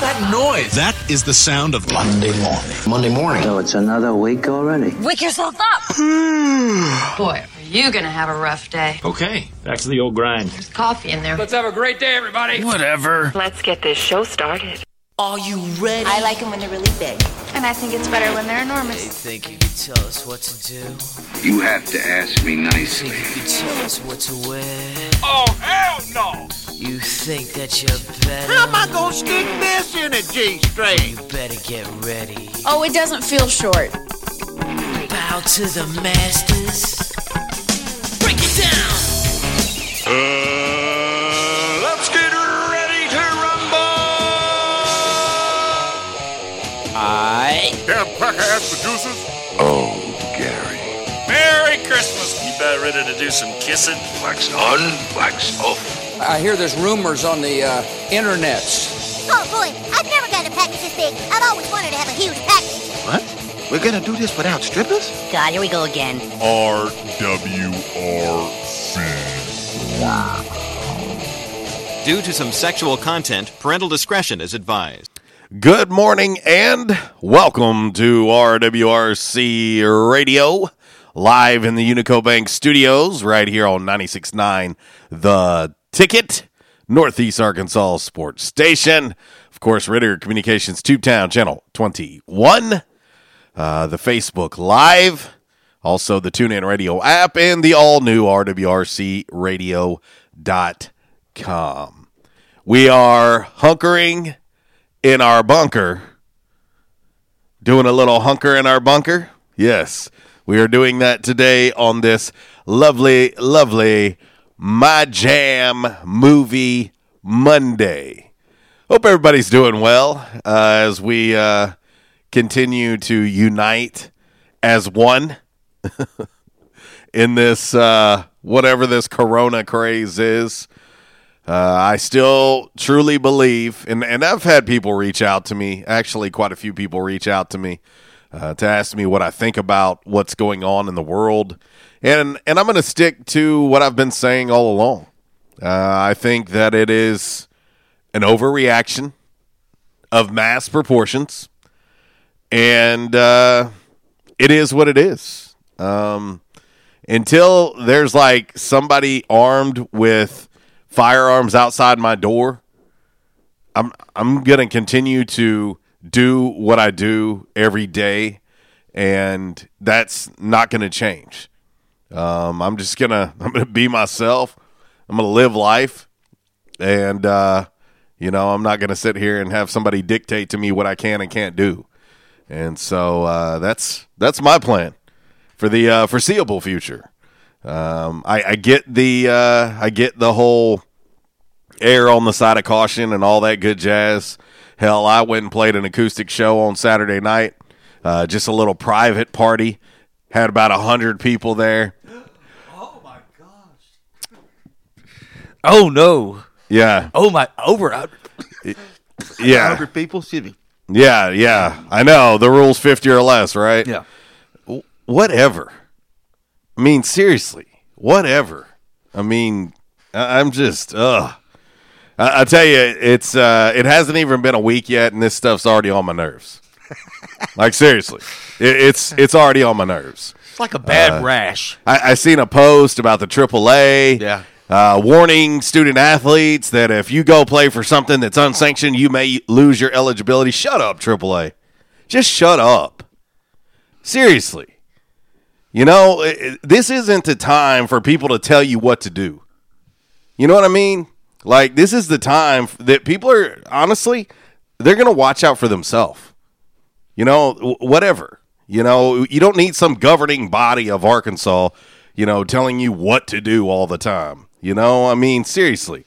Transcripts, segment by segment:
Noise? What is that noise? That is the sound of Monday morning. Monday morning. So it's another week already. Wake yourself up. Boy, are you gonna have a rough day. Okay. Back to the old grind. There's coffee in there. Let's have a great day, everybody. Whatever. Let's get this show started. Are you ready? I like them when they're really big. And I think it's better when they're enormous. think you could tell us what to do? You have to ask me nicely. Think you could tell us what to wear? Oh, hell no. You think that you're better? How am I gonna stick this in a G string? You better get ready. Oh, it doesn't feel short. Bow to the masters. Break it down. Uh, let's get ready to rumble. I. Damn cracker ass producers. Oh, Gary. Merry Christmas. You better ready to do some kissing? Wax on, wax off. I hear there's rumors on the uh, internets. Oh boy, I've never gotten a package this big. I've always wanted to have a huge package. What? We're gonna do this without strippers? God, here we go again. RWRC. Due to some sexual content, parental discretion is advised. Good morning and welcome to RWRC Radio, live in the Unico Bank studios, right here on 96.9 The Ticket, Northeast Arkansas Sports Station. Of course, Ritter Communications Tube Town Channel 21, uh, the Facebook Live, also the TuneIn Radio app, and the all new RWRC Radio.com. We are hunkering in our bunker. Doing a little hunker in our bunker? Yes, we are doing that today on this lovely, lovely My Jam Movie Monday. Hope everybody's doing well uh, as we uh, continue to unite as one in this, uh, whatever this corona craze is. Uh, I still truly believe, and, and I've had people reach out to me, actually, quite a few people reach out to me uh, to ask me what I think about what's going on in the world. And, and I'm going to stick to what I've been saying all along. Uh, I think that it is an overreaction of mass proportions, and uh, it is what it is. Um, until there's like somebody armed with firearms outside my door, I'm I'm gonna continue to do what I do every day, and that's not gonna change. Um, I'm just gonna I'm gonna be myself. I'm gonna live life, and uh, you know I'm not gonna sit here and have somebody dictate to me what I can and can't do. And so uh, that's that's my plan for the uh, foreseeable future. Um, I, I get the uh, I get the whole err on the side of caution and all that good jazz. Hell, I went and played an acoustic show on Saturday night, uh, just a little private party. Had about a hundred people there. Oh my gosh! Oh no. Yeah, Oh my. Over. a- yeah, 100 people? Excuse me. yeah, yeah. I know the rules fifty or less, right? Yeah. whatever. I mean, seriously, whatever. I mean, I- I'm just, ugh. I, I tell you, it's uh, it hasn't even been a week yet, and this stuff's already on my nerves. like seriously, it, it's it's already on my nerves. It's like a bad Uh, rash. I, I seen a post about the AAA. Yeah. uh, warning student athletes that if you go play for something that's unsanctioned, you may lose your eligibility. Shut up, AAA. Just shut up. Seriously. You know, it- this isn't the time for people to tell you what to do. You know what I mean? Like, this is the time that people are, honestly, they're going to watch out for themselves. You know, whatever. You know, you don't need some governing body of Arkansas, you know, telling you what to do all the time. You know, I mean, seriously.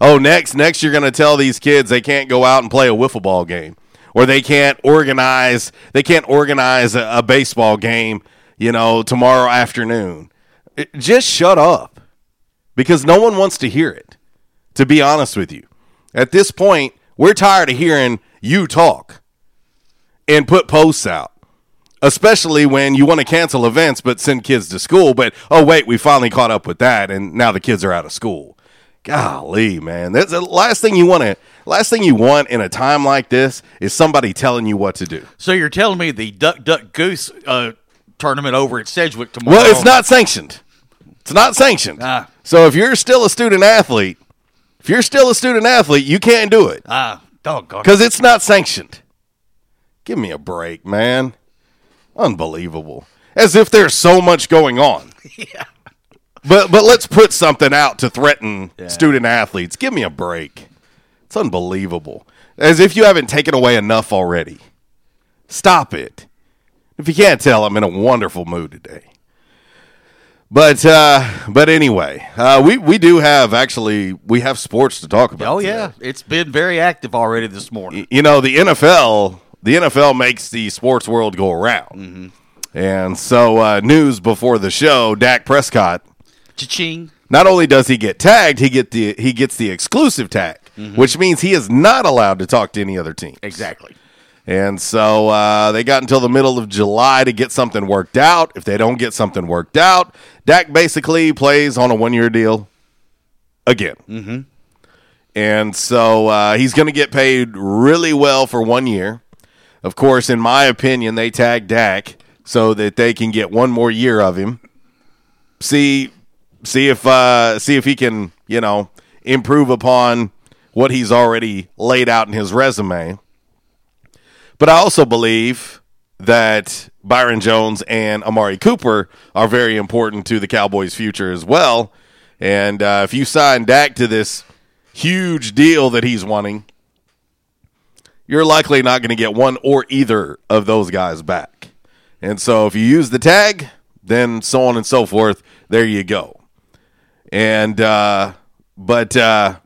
Oh, next, next, you're going to tell these kids they can't go out and play a wiffle ball game, or they can't organize, they can't organize a, a baseball game, you know, tomorrow afternoon. It- just shut up, because no one wants to hear it. To be honest with you, at this point, we're tired of hearing you talk and put posts out especially when you want to cancel events but send kids to school. But oh wait, we finally caught up with that, and now the kids are out of school. Golly, man, that's the last thing you want to. Last thing you want in a time like this is somebody telling you what to do. So you're telling me the Duck Duck Goose uh, tournament over at Sedgwick tomorrow? Well, it's not sanctioned. It's not sanctioned. Ah. So if you're still a student athlete, if you're still a student athlete, you can't do it Ah, doggone. because it's not sanctioned. Give me a break, man. Unbelievable. As if there's so much going on. Yeah. But but let's put something out to threaten student athletes. Give me a break. It's unbelievable. As if you haven't taken away enough already. Stop it. If you can't tell, I'm in a wonderful mood today. But uh, but anyway, uh, we we do have actually we have sports to talk about. Oh today. yeah, it's been very active already this morning. you know the NFL the NFL makes the sports world go around. Mm-hmm. And so uh, news before the show, Dak Prescott Cha-ching. not only does he get tagged, he get the he gets the exclusive tag, which means he is not allowed to talk to any other team. Exactly. And so uh, they got until the middle of July to get something worked out. If they don't get something worked out, Dak basically plays on a one year deal again. Mm-hmm. And so uh, he's going to get paid really well for one year. Of course, in my opinion, they tag Dak so that they can get one more year of him. See, see if uh, see if he can, you know, improve upon what he's already laid out in his resume. But I also believe that Byron Jones and Amari Cooper are very important to the Cowboys' future as well. And uh, if you sign Dak to this huge deal that he's wanting, you're likely not going to get one or either of those guys back. And so if you use the tag, then so on and so forth, there you go. And, uh, but, uh,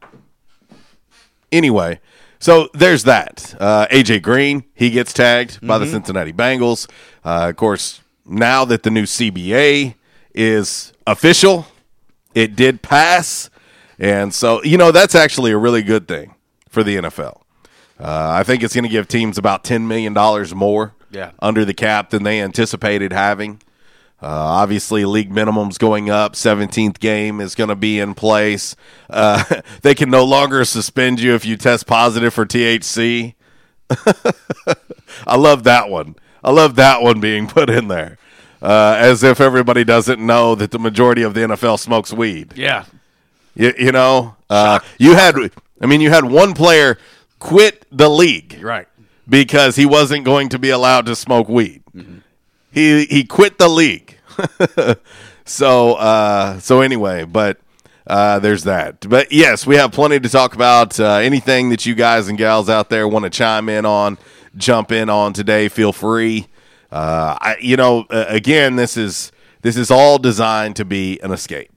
anyway, so there's that. Uh, AJ Green, he gets tagged by the Cincinnati Bengals. Uh, of course, now that the new CBA is official, it did pass. And so, you know, that's actually a really good thing for the NFL. Uh, I think it's going to give teams about $10 million more Yeah. under the cap than they anticipated having. Uh, obviously, league minimums going up. 17th game is going to be in place. Uh, they can no longer suspend you if you test positive for THC. I love that one. I love that one being put in there. Uh, as if everybody doesn't know that the majority of the NFL smokes weed. Yeah. You, you know, uh, you had, I mean, you had one player quit the league Right. because he wasn't going to be allowed to smoke weed. He he quit the league. so uh, so anyway, but uh, there's that. But yes, we have plenty to talk about. Uh, anything that you guys and gals out there want to chime in on, jump in on today, feel free. Uh, I, you know, again, this is this is all designed to be an escape.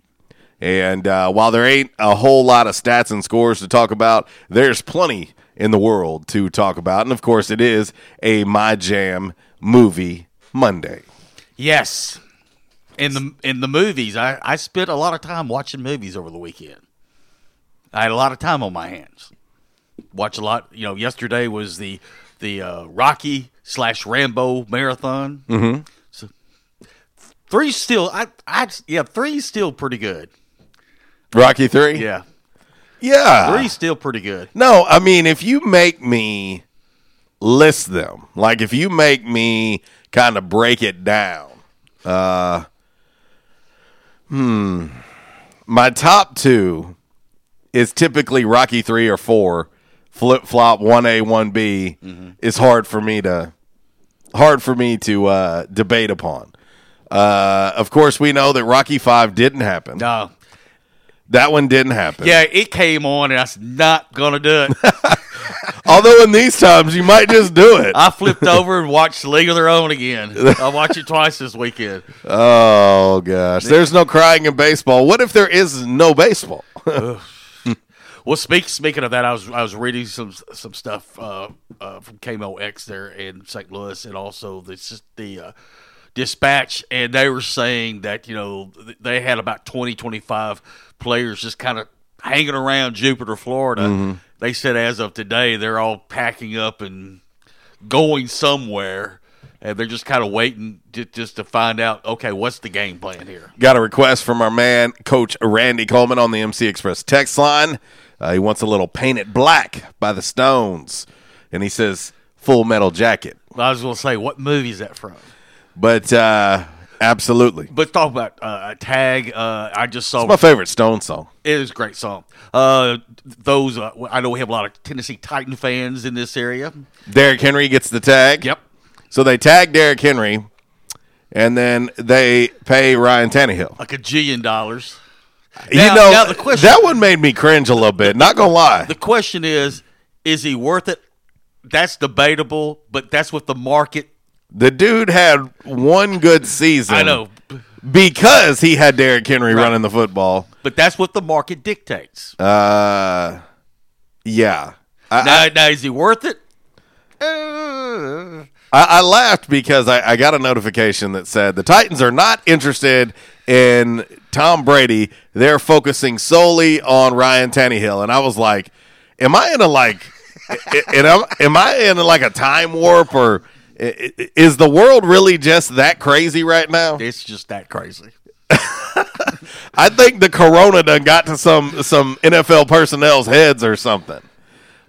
And uh, while there ain't a whole lot of stats and scores to talk about, there's plenty in the world to talk about. And of course, it is a My Jam movie Monday. Yes. In the in the movies, I, I spent a lot of time watching movies over the weekend. I had a lot of time on my hands. Watch a lot. You know, yesterday was the the uh, Rocky slash Rambo marathon. Mm-hmm. So three still, I I yeah, three still pretty good. Rocky three. Yeah, Yeah. three still pretty good. No, I mean, if you make me list them, like if you make me kind of break it down, uh, hmm, my top two is typically Rocky three or four. Flip flop one A one B is hard for me to hard for me to uh, debate upon. Uh, of course, we know that Rocky Five didn't happen. No. That one didn't happen. Yeah, it came on, and I was not gonna do it. Although in these times you might just do it. I flipped over and watched League of Their Own again. I watched it twice this weekend. Oh gosh, there's no crying in baseball. What if there is no baseball? Well, speak, speaking of that, I was I was reading some some stuff uh, uh, from KMOX there in St. Louis, and also this the uh, Dispatch, and they were saying that you know they had about 20, 25 players just kind of hanging around Jupiter, Florida. Mhm. They said as of today, they're all packing up and going somewhere, and they're just kind of waiting to, just to find out. Okay, what's the game plan here? Got a request from our man, Coach Randy Coleman on the MC Express text line. Uh, he wants a little Paint It Black by the Stones, and he says Full Metal Jacket. I was going to say, what movie is that from? But uh, absolutely, But talk about uh, a tag. Uh, I just saw it's my favorite Stone song. It is a great song. Uh, those uh, I know we have a lot of Tennessee Titan fans in this area. Derrick Henry gets the tag. Yep. So they tag Derrick Henry, and then they pay Ryan Tannehill. Like a jillion dollars. you Now- know now the question- that one made me cringe a little bit. Not gonna lie. The question is, is he worth it? That's debatable, but that's what the market. The dude had one good season. I know, because he had Derrick Henry running the football. but that's what the market dictates. Uh, yeah. I, now, I, now is he worth it? I, I laughed because I, I got a notification that said the Titans are not interested in Tom Brady. They're focusing solely on Ryan Tannehill, and I was like, "Am I in a like? i- am, am I in like a time warp, or is the world really just that crazy right now?" It's just that crazy. I think the corona done got to some some NFL personnel's heads or something.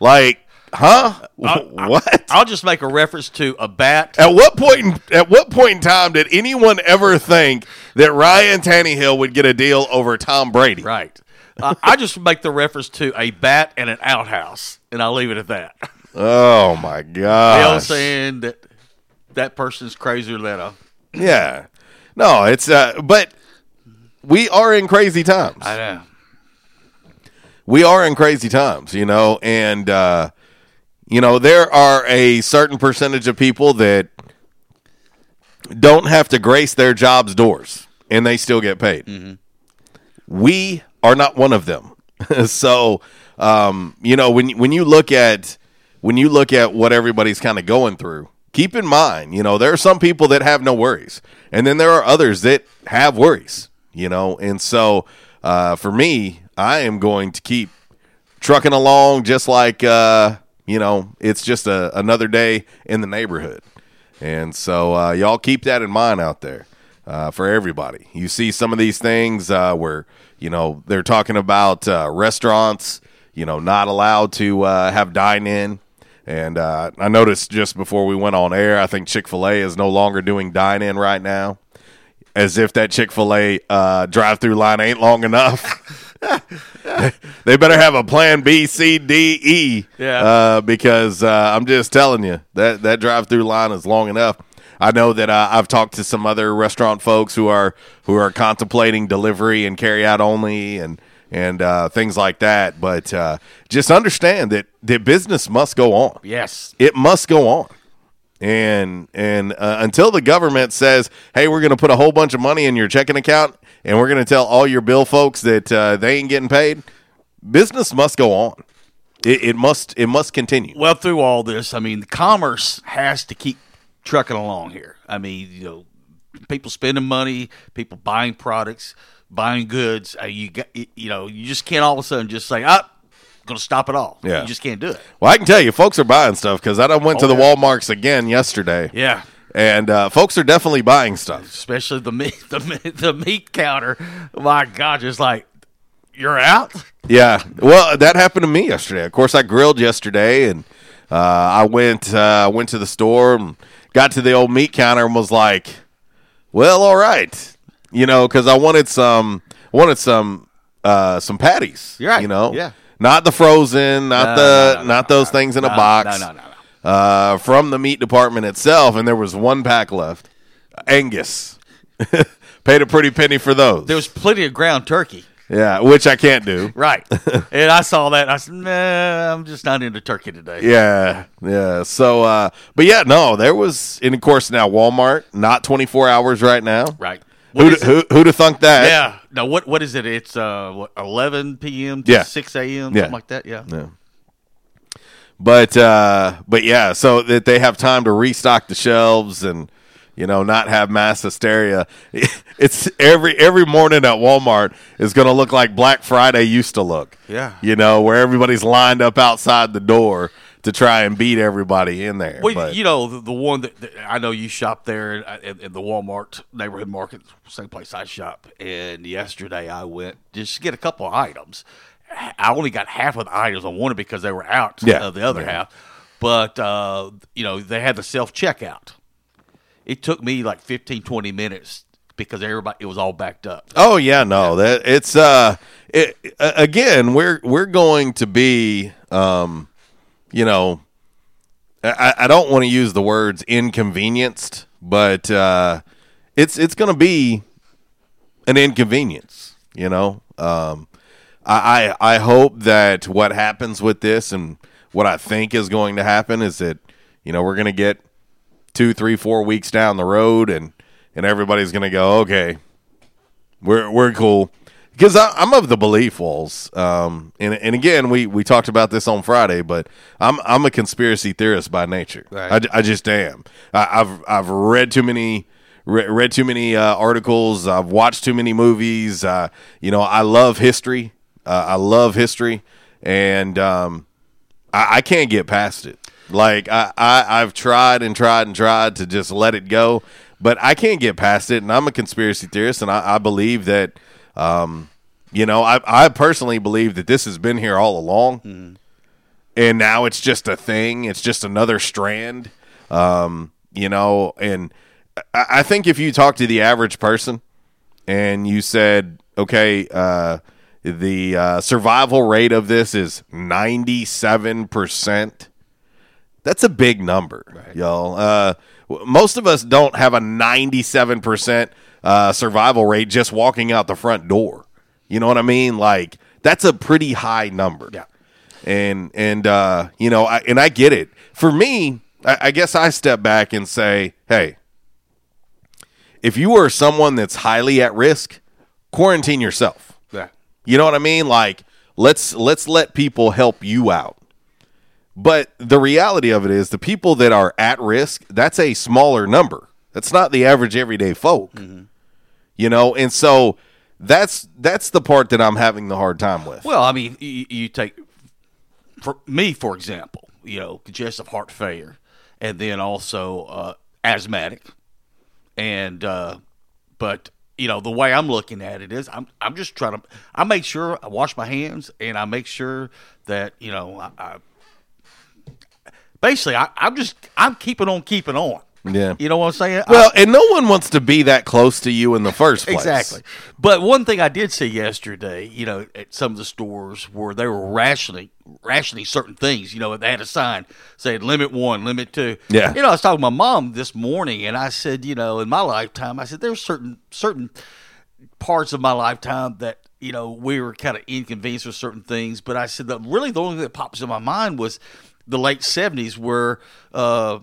Like, huh? what? I'll just make a reference to a bat. At what point? In, at what point in time did anyone ever think that Ryan Tannehill would get a deal over Tom Brady? Right. Uh, I just make the reference to a bat and an outhouse, and I'll leave it at that. Oh my god! Bill saying that that person's crazier than a. Yeah, no, it's uh, but we are in crazy times. I know. we are in crazy times, you know, and uh, you know there are a certain percentage of people that don't have to grace their jobs' doors, and they still get paid. We are not one of them. so, um, you know, when when you look at when you look at what everybody's kind of going through, keep in mind, you know, there are some people that have no worries, and then there are others that have worries, you know, and so uh, for me, I am going to keep trucking along just like uh, you know it's just a, another day in the neighborhood. And so uh, y'all keep that in mind out there uh, for everybody. You see some of these things uh, where you know they're talking about uh, restaurants you know not allowed to have dine in and uh, i noticed just before we went on air i think chick-fil-a is no longer doing dine in right now as if that chick-fil-a uh, drive-through line ain't long enough they better have a plan B, C, D, E. Yeah. Uh, because uh, I'm just telling you that that drive-through line is long enough. I know that uh, I've talked to some other restaurant folks who are who are contemplating delivery and carry out only and and uh, things like that. But uh, just understand that that business must go on. Yes. It must go on. And and uh, until the government says, "Hey, we're going to put a whole bunch of money in your checking account, and we're going to tell all your bill folks that uh, they ain't getting paid," business must go on. It, it must it must continue. Well, through all this, I mean, commerce has to keep trucking along here. I mean, you know, people spending money, people buying products, buying goods. Uh, you got, you know, you just can't all of a sudden just say, "Ah, going to stop it all." Yeah. you just can't do it. Well, I can tell you, folks are buying stuff because I done went to Oh, the yeah. WalMarts again yesterday. Yeah. and uh, folks are definitely buying stuff. Especially the meat, the meat- the meat counter. My God, just like you're out. Yeah, well, that happened to me yesterday. Of course, I grilled yesterday, and uh, I went uh, went to the store and got to the old meat counter and was like, "Well, all right," you know, because I wanted some wanted some uh, some patties. You're right. You know, Yeah. not the frozen, not No, the no, no, not no, those things in a box. no, no, no, Uh, from the meat department itself, and there was one pack left. Angus paid a pretty penny for those. There was plenty of ground turkey. yeah, which I can't do. Right. and I saw that. And I said, nah, I'm just not into turkey today. Yeah, yeah. So, uh, but yeah, no, there was, and of course now Walmart, not 24 hours right now. Right. Who'd, who, who'd have thunk that? Yeah. No, what what is it? It's uh what, 11 p.m. to Yeah. 6 a.m. Yeah. something like that. Yeah. Yeah. But uh, but yeah, so that they have time to restock the shelves and you know not have mass hysteria. It's every every morning at Walmart is going to look like Black Friday used to look. Yeah. you know where everybody's lined up outside the door to try and beat everybody in there. Well, But- you know the, the one that, that I know you shop there at, at, at the Walmart neighborhood market, same place I shop. And yesterday I went just to get a couple of items. I only got half of the items I wanted because they were out Yeah. of the other Yeah. half. But uh, you know they had the self checkout. It took me like 15, 20 minutes because everybody it was all backed up. Oh yeah, no, that it's uh, it, uh, again we're we're going to be um, you know, I, I don't want to use the words inconvenienced, but uh, it's it's going to be an inconvenience. You know, um, I, I I hope that what happens with this and what I think is going to happen is that you know we're going to get two, three, four weeks down the road and and everybody's going to go okay we're we're cool because I'm of the belief, Walls. Um, and and again, we, we talked about this on Friday, but I'm I'm a conspiracy theorist by nature. Right. I, I just am. I, I've I've read too many re- read too many uh, articles. I've watched too many movies. Uh, you know, I love history. Uh, I love history, and um, I, I can't get past it. Like I, I I've tried and tried and tried to just let it go, but I can't get past it. And I'm a conspiracy theorist, and I, I believe that, um, you know, I I personally believe that this has been here all along, and now it's just a thing. It's just another strand, um, you know. And I, I think if you talk to the average person, and you said, okay, uh, the uh, survival rate of this is 97%. That's a big number, y'all. Uh, most of us don't have a 97% uh, survival rate just walking out the front door. You know what I mean? Like, that's a pretty high number. Yeah. And, and uh, you know, I, and I get it. For me, I, I guess I step back and say, hey, if you are someone that's highly at risk, quarantine yourself. Yeah. You know what I mean? Like let's let's let people help you out. But the reality of it is the people that are at risk, that's a smaller number. That's not the average everyday folk. You know, and so that's that's the part that I'm having the hard time with. Well, I mean, you, you take for me, for example, you know, congestive heart failure, and then also uh, asthmatic, and uh, but you know the way I'm looking at it is I'm I'm just trying to I make sure I wash my hands and I make sure that you know I, I basically I, I'm just I'm keeping on keeping on. Yeah. You know what I'm saying? Well, and no one wants to be that close to you in the first place. Exactly. But one thing I did see yesterday, you know, at some of the stores where they were rationing rationing certain things, you know, they had a sign saying limit one, limit two. Yeah. You know, I was talking to my mom this morning and I said, you know, in my lifetime, I said there's certain certain parts of my lifetime that you know we were kind of inconvenienced with certain things, but I said that really the only thing that pops in my mind was the late '70s, where uh,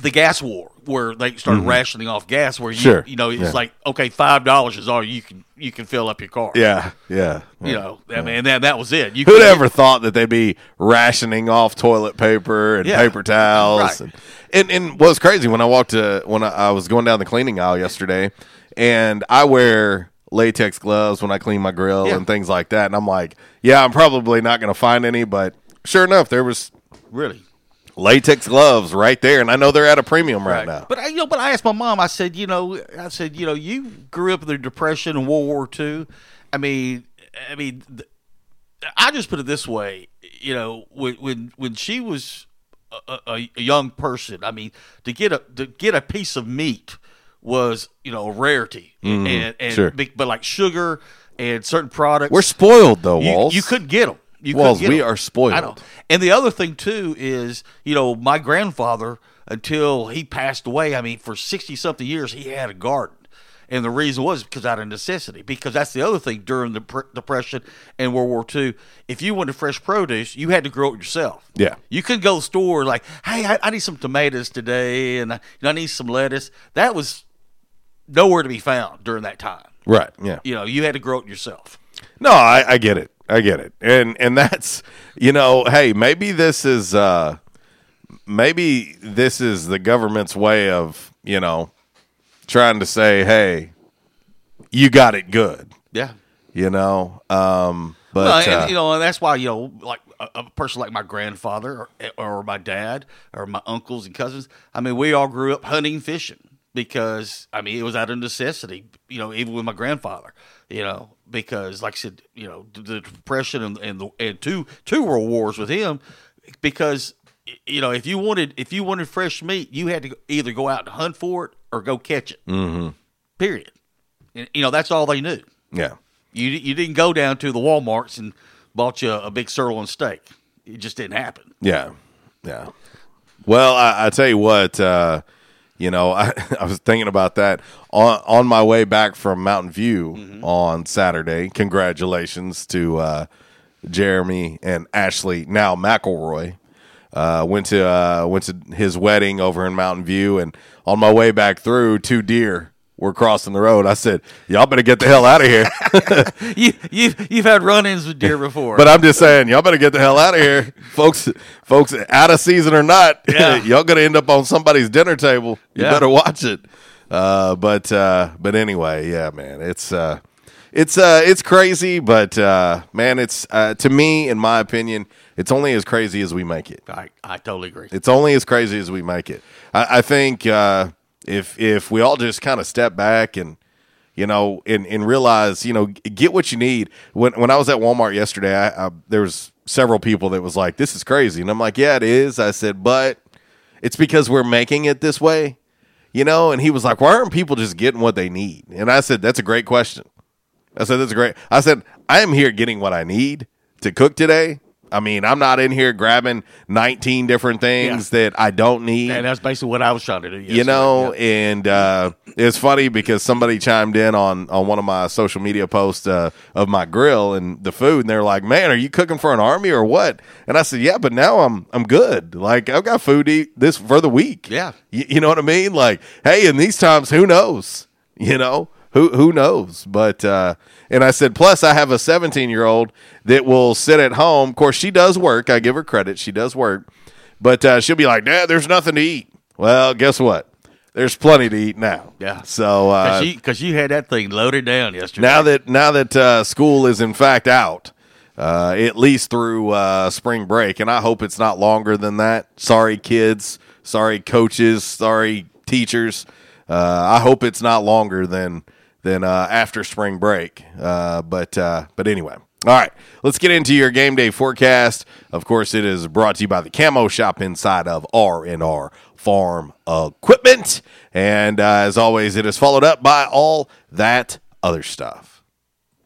the gas war, where they started Mhm. rationing off gas, where you Sure. you know it's Yeah. like okay, five dollars is all you can you can fill up your car. Yeah, yeah. You know, I mean, that that was it. You Who'd ever thought that they'd be rationing off toilet paper and Yeah. paper towels? Right. And, and and what was crazy when I walked to when I, I was going down the cleaning aisle yesterday, and I wear latex gloves when I clean my grill Yeah. and things like that, and I'm like, yeah, I'm probably not going to find any, but sure enough, there was really latex gloves right there, and I know they're at a premium right, now. But I, you know, but I asked my mom. I said, you know, I said, you know, you grew up in the Depression and World War II. I mean, I mean, I just put it this way. You know, when when when she was a, a, a young person, I mean, to get a to get a piece of meat was you know a rarity, Mhm, and, and sure. but like sugar and certain products. We're spoiled though, you, Walls. you couldn't get them. You Walls, couldn't get we 'em. are spoiled. And the other thing too is, you know, my grandfather until he passed away. I mean, for sixty something years, he had a garden. And the reason was because out of necessity. Because that's the other thing during the pr- Depression and World War II. If you wanted fresh produce, you had to grow it yourself. Yeah. You couldn't go to the store like, hey, I, I need some tomatoes today, and I, you know, I need some lettuce. That was nowhere to be found during that time. Right. Yeah. You know, you had to grow it yourself. No, I, I get it. I get it. And and that's you know, hey, maybe this is uh maybe this is the government's way of, you know, trying to say, hey, you got it good. Yeah. You know? Um but well, and, uh, you know, and that's why you know, like a, a person like my grandfather or, or my dad or my uncles and cousins. I mean, we all grew up hunting, fishing because I mean it was out of necessity. You know, even with my grandfather. You know, because like I said, you know, the depression and and, the, and two two world wars with him, because you know if you wanted if you wanted fresh meat, you had to either go out and hunt for it or go catch it. mhm. Period. And, you know, that's all they knew. Yeah. You you didn't go down to the WalMarts and bought you a, a big sirloin steak. It just didn't happen. Yeah, yeah. Well, I, I tell you what, uh, you know, I, I was thinking about that on on my way back from Mountain View Mm-hmm. on Saturday. Congratulations to uh, Jeremy and Ashley, now McElroy. Uh, went to uh, went to his wedding over in Mountain View, and on my way back through, two deer were crossing the road. I said, "Y'all better get the hell out of here." you you you've had run-ins with deer before, But I'm just saying, y'all better get the hell out of here, folks. Folks, out of season or not, Yeah. y'all gonna end up on somebody's dinner table. You Yeah. better watch it. Uh, but uh, but anyway, yeah, man, it's uh, it's uh, it's crazy, but uh, man, it's uh, to me, in my opinion, it's only as crazy as we make it. I I totally agree. It's only as crazy as we make it. I, I think uh, if if we all just kind of step back and you know and, and realize you know get what you need. When when I was at Walmart yesterday, I, I, there was several people that was like, "This is crazy," and I'm like, "Yeah, it is." I said, "But it's because we're making it this way." You know, and he was like, "Why aren't people just getting what they need?" And I said, "That's a great question." I said, "That's great." I said, "I am here getting what I need to cook today." I mean, I'm not in here grabbing 19 different things that I don't need. and that's basically what I was trying to do. you know, and uh, it's funny because somebody chimed in on on one of my social media posts uh, of my grill and the food, and they're like, "Man, are you cooking for an army or what?" And I said, "Yeah, but now I'm I'm good. Like I've got food to eat this for the week. Yeah. you, you know what I mean? Like, hey, in these times, who knows? You know." Who who knows? But uh, and I said, plus I have a 17 year old that will sit at home. Of course, she does work. I give her credit; she does work. But uh, she'll be like, Dad, there's nothing to eat. Well, guess what? There's plenty to eat now. Yeah. So uh, because you had that thing loaded down yesterday. now that now that uh, school is in fact out, uh, at least through uh, spring break, and I hope it's not longer than that. Sorry, kids. Sorry, coaches. Sorry, teachers. Uh, I hope it's not longer than than uh, after spring break. Uh, but uh, but anyway. All right, let's get into your game day forecast. Of course, it is brought to you by the Camo Shop inside of R and R Farm Equipment, and uh, as always, it is followed up by all that other stuff.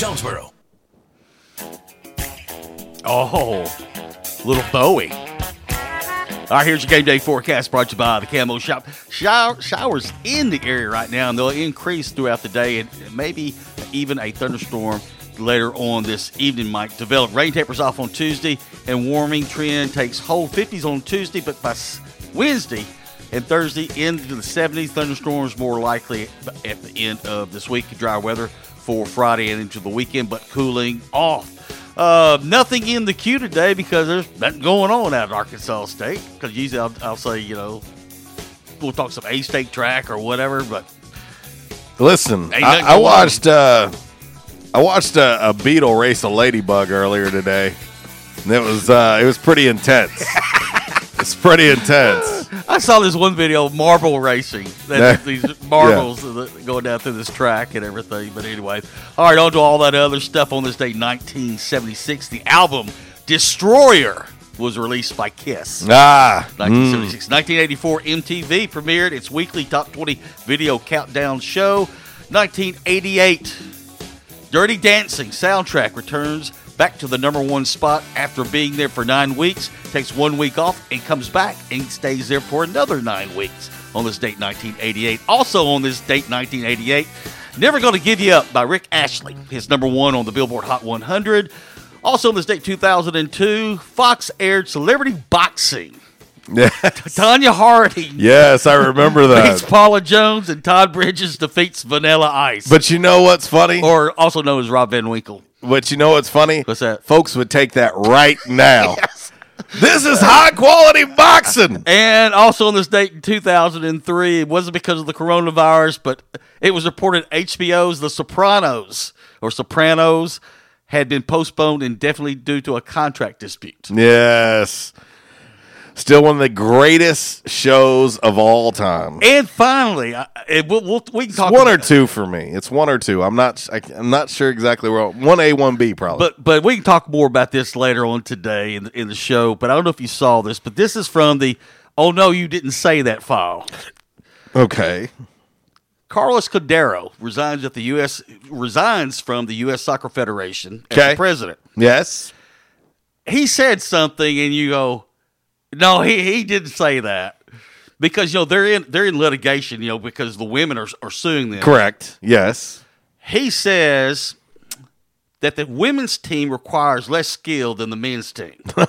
Jonesboro. Oh, little Bowie. All right, here's your game day forecast brought to you by the Camo Shop. Shower, showers in the area right now, and they'll increase throughout the day, and maybe even a thunderstorm later on this evening might develop. Rain tapers off on Tuesday, and warming trend takes hold. 50s on Tuesday, but by Wednesday and Thursday into the 70s. Thunderstorms more likely at the end of this week. Dry weather for Friday and into the weekend, but cooling off. Uh, nothing in the queue today because there's nothing going on at Arkansas State. Because usually I'll, I'll say, you know, we'll talk some A State track or whatever, but Listen, I, I watched uh, I watched a, a beetle race a ladybug earlier today, and it was uh, it was pretty intense. it's pretty intense. I saw this one video marble racing. That, these marbles that going down through this track and everything. But anyway, all right, on to all that other stuff on this day, 1976. The album Destroyer was released by Kiss. Ah, 1976. 1984, MTV premiered its weekly top 20 video countdown show. 1988, Dirty Dancing soundtrack returns back to the number one spot after being there for nine weeks. Takes one week off and comes back and stays there for another nine weeks on this date, 1988. Also on this date, 1988, Never Gonna Give You Up by Rick Astley. His number one on the Billboard Hot 100. Also on this date, 2002, Fox aired Celebrity Boxing. Yes. Tonya Harding. Yes, I remember Beats that. Paula Jones and Todd Bridges defeats Vanilla Ice. But you know what's funny? or also known as Rob Van Winkle. But you know what's funny? What's that? Folks would take that right now. yes. This is high quality boxing. And also on this date in 2003, it wasn't because of the coronavirus, but it was reported HBO's The Sopranos or Sopranos had been postponed indefinitely due to a contract dispute. Yes. Still one of the greatest shows of all time. And finally, I- it, we'll, we'll, we can It's talk one or two for me. It's one or two. I'm not. I, I'm not sure exactly where. One A, one B, probably. But but we can talk more about this later on today in the, in the show. But I don't know if you saw this, but this is from the oh no you didn't say that file. okay. Carlos Cordeiro resigns at the U.S. resigns from the U.S. Soccer Federation as Okay. president. Yes. He said something, and you go, no, he, he didn't say that because you know they're in they're in litigation, you know, because the women are are suing them. Correct. Yes. He says that the women's team requires less skill than the men's team.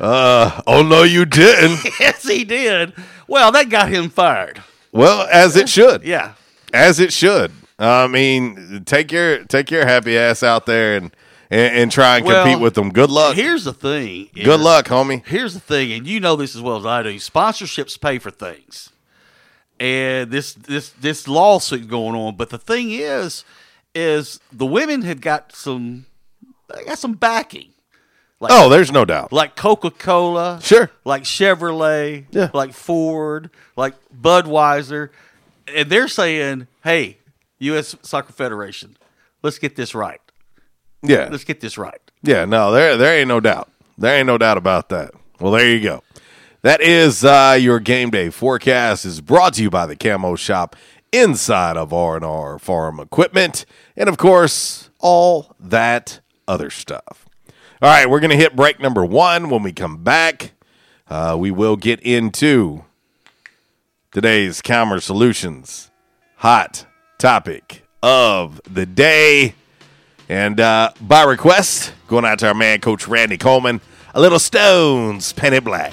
Uh. Oh no, you didn't. yes, he did. Well, that got him fired. well, as it should. Yeah. As it should. I mean, take your take your happy ass out there and and, and try and Well, compete with them. Good luck. Here's the thing. Good is- luck, homie. Here's the thing, and you know this as well as I do. Sponsorships pay for things, and this this this lawsuit going on. But the thing is, is the women have got some they got some backing. Like, Oh, there's no doubt. like Coca Cola, Sure. like Chevrolet, Yeah. like Ford, like Budweiser, and they're saying, "Hey, U.S. Soccer Federation, let's get this right. Yeah. Let's get this right." Yeah, no, there there ain't no doubt. There ain't no doubt about that. Well, there you go. That is uh, your game day forecast is brought to you by the Camo Shop inside of R&R Farm Equipment and of course, all that other stuff. All right, we're going to hit break number 1 when we come back. Uh, we will get into today's Calmer Solutions hot topic of the day. And uh, by request, going out to our man, Coach Randy Coleman, a little Stones, Penny Black.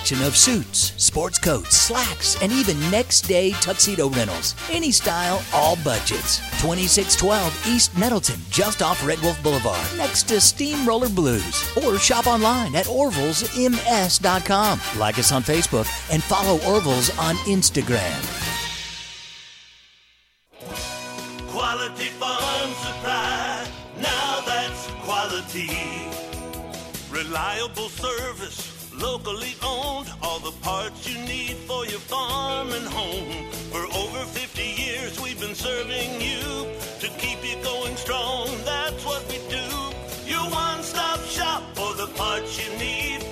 of suits, sports coats, slacks, and even next day tuxedo rentals. Any style, all budgets. 2612 East Nettleton, just off Red Wolf Boulevard, next to Steamroller Blues. Or shop online at orvillesms.com. Like us on Facebook and follow Orville's on Instagram. Quality Farm Supply. Now that's quality. Reliable service, locally owned. All the parts you need for your farm and home. For over 50 years, we've been serving you to keep you going strong. That's what we do. Your one stop shop for the parts you need.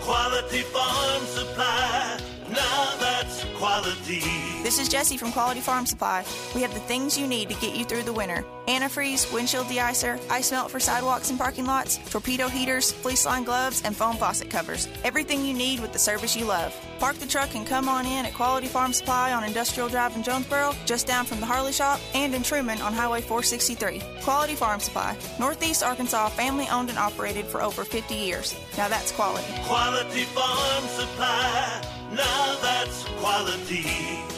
Quality Farm Supply. Now that's quality. This is Jesse from Quality Farm Supply. We have the things you need to get you through the winter antifreeze, windshield deicer, ice melt for sidewalks and parking lots, torpedo heaters, fleece line gloves, and foam faucet covers. Everything you need with the service you love. Park the truck and come on in at Quality Farm Supply on Industrial Drive in Jonesboro, just down from the Harley Shop, and in Trumann on Highway 463. Quality Farm Supply, Northeast Arkansas, family owned and operated for over 50 years. Now that's quality. Quality Farm Supply. Now that's quality.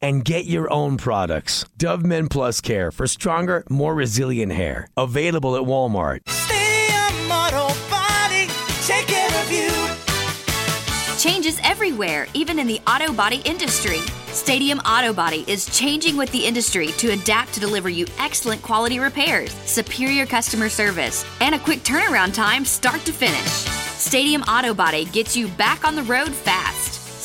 and get your own products. Dove Men Plus Care for stronger, more resilient hair. Available at Walmart. Stadium Auto Body, take care of you. Changes everywhere, even in the auto body industry. Stadium Auto Body is changing with the industry to adapt to deliver you excellent quality repairs, superior customer service, and a quick turnaround time start to finish. Stadium Auto Body gets you back on the road fast.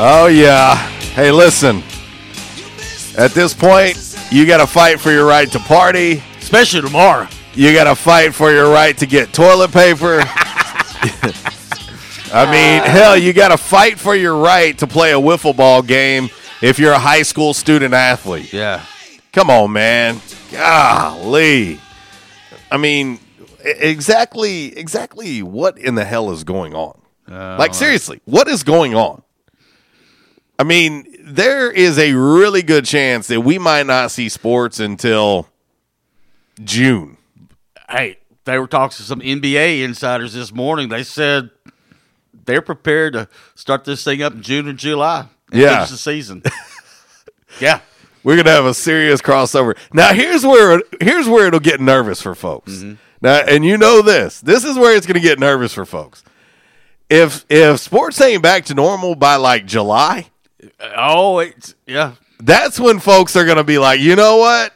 Oh, yeah. Hey, listen. At this point, you got to fight for your right to party. Especially tomorrow. You got to fight for your right to get toilet paper. I mean, ah. hell, you got to fight for your right to play a wiffle ball game if you're a high school student athlete. Yeah. Come on, man. Golly. I mean, exactly, exactly what in the hell is going on? Oh, like, seriously, what is going on? I mean, there is a really good chance that we might not see sports until June. Hey, they were talking to some NBA insiders this morning. They said they're prepared to start this thing up in June or July. and Yeah. the season. yeah. We're gonna have a serious crossover. Now here's where here's where it'll get nervous for folks. Mm-hmm. Now, and you know this. This is where it's gonna get nervous for folks. If if sports ain't back to normal by like July, Oh, it's yeah. that's when folks are gonna be like, you know what?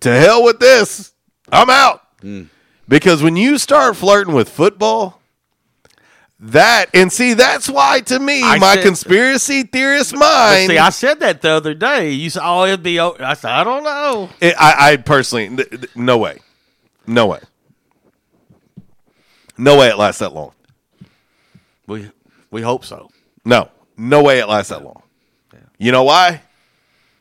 To hell with this. I'm out. Mm. Because when you start flirting with football, that and see that's why to me I my said- conspiracy theorist mind. see, I said that the other day. You said, "Oh, it'd be." I said, "I don't know." It, I, I personally, th- th- no way, no way, no way it lasts that long. We we hope so. No, no way it lasts that long. You know why?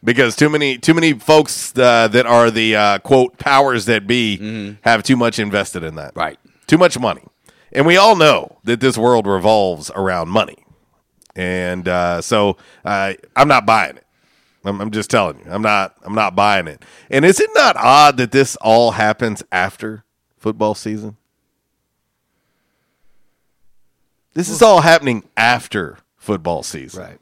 Because too many, too many folks uh, that are the uh, quote powers that be have too much invested in that. Right. Too much money, and we all know that this world revolves around money, and uh, so uh, I'm not buying it. I'm, I'm just telling you, I'm not. I'm not buying it. And is it not odd that this all happens after football season? This is all happening after football season. Right.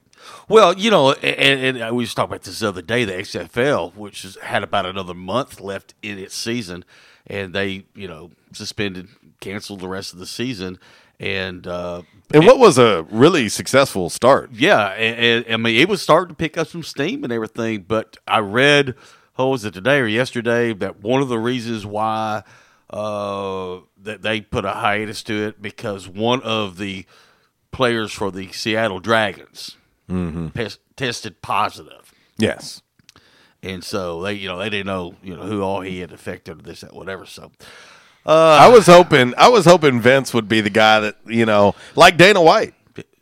Well, you know, and, and we just talked about this the other day. The XFL, which has had about another month left in its season, and they, you know, suspended, canceled the rest of the season, and uh, And what was a really successful start? yeah, and, and I mean, it was starting to pick up some steam and everything. But I read, what was it today or yesterday, that one of the reasons why uh, that they put a hiatus to it because one of the players for the Seattle Dragons Mhm. pes- tested positive. Yes. And so they, you know, they didn't know, you know, who all he had affected, this, that, whatever. So, uh, I was hoping I was hoping Vince would be the guy that you know, like Dana White.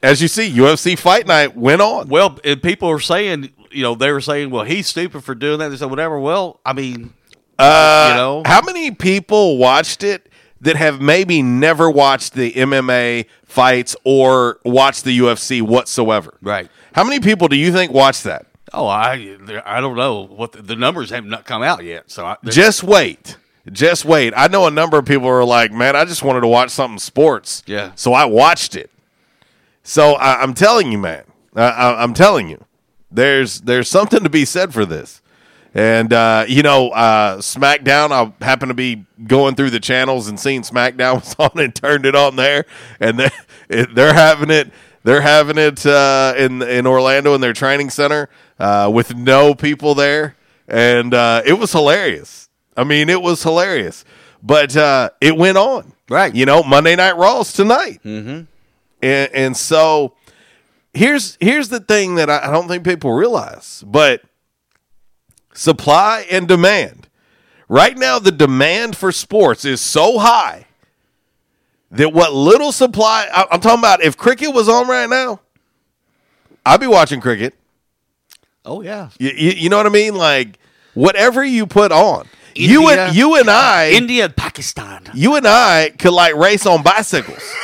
As you see, UFC Fight Night went on. Well, and people are saying, you know, they were saying, well, he's stupid for doing that. They said, whatever. Well, I mean, Uh, you know, how many people watched it that have maybe never watched the MMA fights or watched the UFC whatsoever? Right. How many people do you think watch that? oh, I, I don't know what the, the numbers have not come out yet. So I, Just wait. Just wait. I know a number of people are like, man, I just wanted to watch something sports. Yeah. So I watched it. So I, I'm telling you, man. I, I'm telling you, there's there's something to be said for this. And uh, you know, uh, SmackDown. I happened to be going through the channels and seeing SmackDown was on and turned it on there, and they it, they're having it. They're having it uh, in in Orlando in their training center uh, with no people there, and uh, it was hilarious. I mean, it was hilarious, but uh, it went on. Right. You know, Monday Night Raw's tonight, mm-hmm. and, and so here's here's the thing that I, I don't think people realize, but supply and demand. Right now, the demand for sports is so high that what little supply I, I'm talking about, if cricket was on right now, I'd be watching cricket. Oh yeah. You, you, you know what I mean? Like whatever you put on, you and you and I, India Pakistan. you and I could like race on bicycles.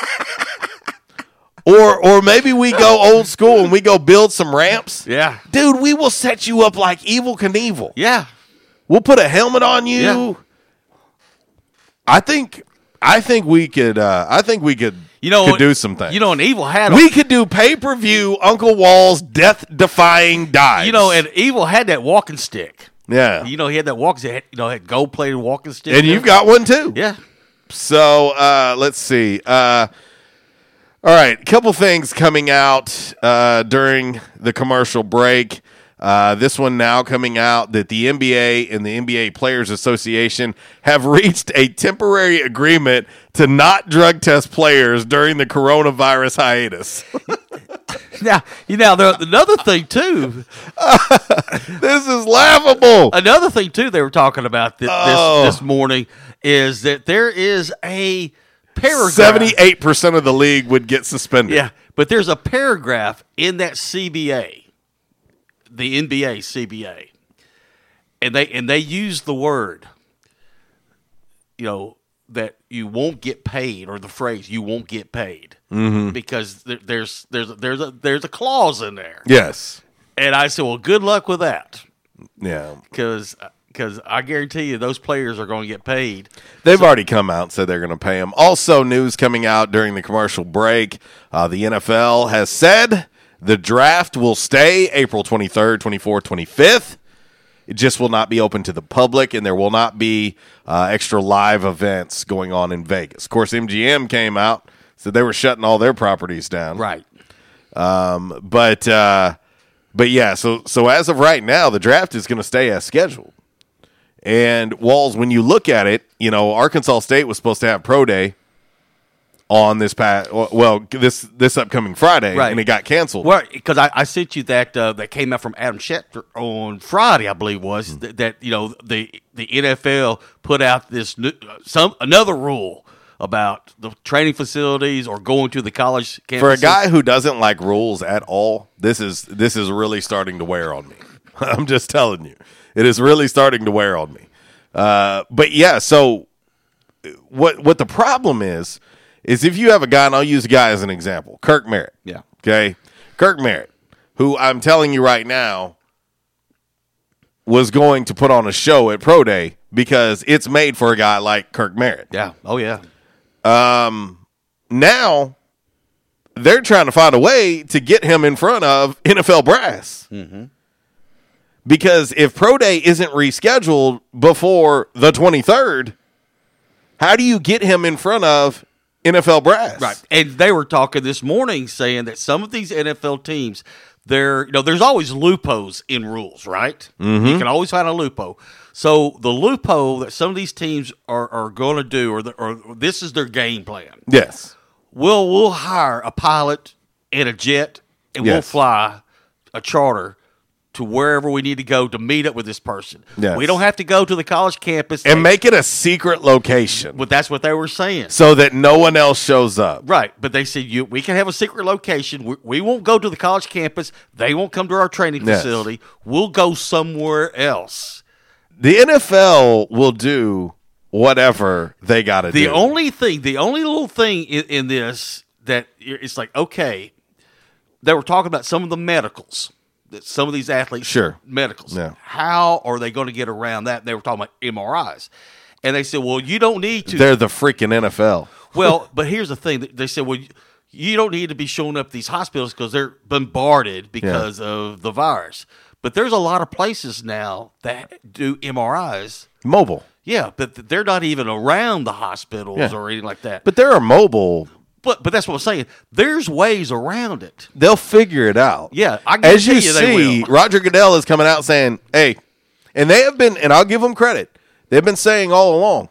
Or, or maybe we go old school and we go build some ramps. Yeah. Dude, we will set you up like Evel Knievel. Yeah. We'll put a helmet on you. Yeah. I think I think we could uh I think we could You know, could do some things. You know, an Evel had. we could do pay-per-view Uncle Wall's death-defying dives. You know, and Evel had that walking stick. yeah. You know, he had that walking stick. You know, had gold plated walking stick. And you've got one too. Yeah. So uh, let's see. Uh, all right, couple things coming out uh, during the commercial break. Uh, this one now coming out that the NBA and the NBA Players Association have reached a temporary agreement to not drug test players during the coronavirus hiatus. Now, you know, another thing too. this is laughable. Another thing too, they were talking about this, Oh. this this morning is that there is a paragraph. Seventy-eight percent of the league would get suspended. Yeah, but there's a paragraph in that CBA, the NBA CBA, and they and they use the word, you know, that you won't get paid, or the phrase "you won't get paid," Mhm. because there, there's there's there's a there's a clause in there. Yes. And I said, well, good luck with that, Yeah. because because I guarantee you those players are going to get paid. They've already come out and said they're going to pay them. Also, news coming out during the commercial break uh, the NFL has said the draft will stay April 23rd, 24th, 25th. It just will not be open to the public, and there will not be uh, extra live events going on in Vegas. Of course, MGM came out, said they were shutting all their properties down. Right. Um, but uh, but yeah, so so as of right now, the draft is going to stay as scheduled. And Walls, when you look at it, you know Arkansas State was supposed to have pro day on this past well this this upcoming Friday, Right. and it got canceled. Well, because I, I sent you that uh, that came out from Adam Schefter on Friday, I believe was Hmm. that, that you know the the NFL put out this new, some another rule about the training facilities or going to the college campuses. For a guy who doesn't like rules at all, this is this is really starting to wear on me. I'm just telling you, it is really starting to wear on me. Uh, but yeah, so what what the problem is is if you have a guy, and I'll use a guy as an example, Kirk Merritt. Yeah. Okay, Kirk Merritt, who I'm telling you right now was going to put on a show at Pro Day because it's made for a guy like Kirk Merritt. Yeah. Oh yeah. Um, now they're trying to find a way to get him in front of NFL brass. Mm-hmm. Because if Pro Day isn't rescheduled before the 23rd, how do you get him in front of NFL brass? Right. And they were talking this morning saying that some of these NFL teams, they're you know, there's always loopholes in rules, right? Mhm. You can always find a loophole. So the loophole that some of these teams are, are going to do, or, the, or this is their game plan. Yes. We'll we'll hire a pilot and a jet, and we'll fly a charter to wherever we need to go to meet up with this person. Yes. We don't have to go to the college campus And make it a secret location But that's what they were saying. so that no one else shows up. Right, but they said you we can have a secret location. We, we won't go to the college campus. They won't come to our training Yes. facility. We'll go somewhere else. The NFL will do whatever they got to do. The only thing, the only little thing in, in this that it's like okay, they were talking about some of the medicals some of these athletes Sure. medicals. Yeah. How are they going to get around that? They were talking about MRIs, and they said, well, you don't need to. They're the freaking NFL. Well, but here's the thing. They said, well, you don't need to be showing up these hospitals because they're bombarded because of the virus. But there's a lot of places now that do MRIs. Mobile. Yeah, but they're not even around the hospitals Yeah. or anything like that. But there are mobile. But but that's what I'm saying. There's ways around it. They'll figure it out. Yeah, I As you, guarantee you they see. Roger Goodell is coming out saying, "Hey," and they have been, and I'll give them credit. They've been saying all along,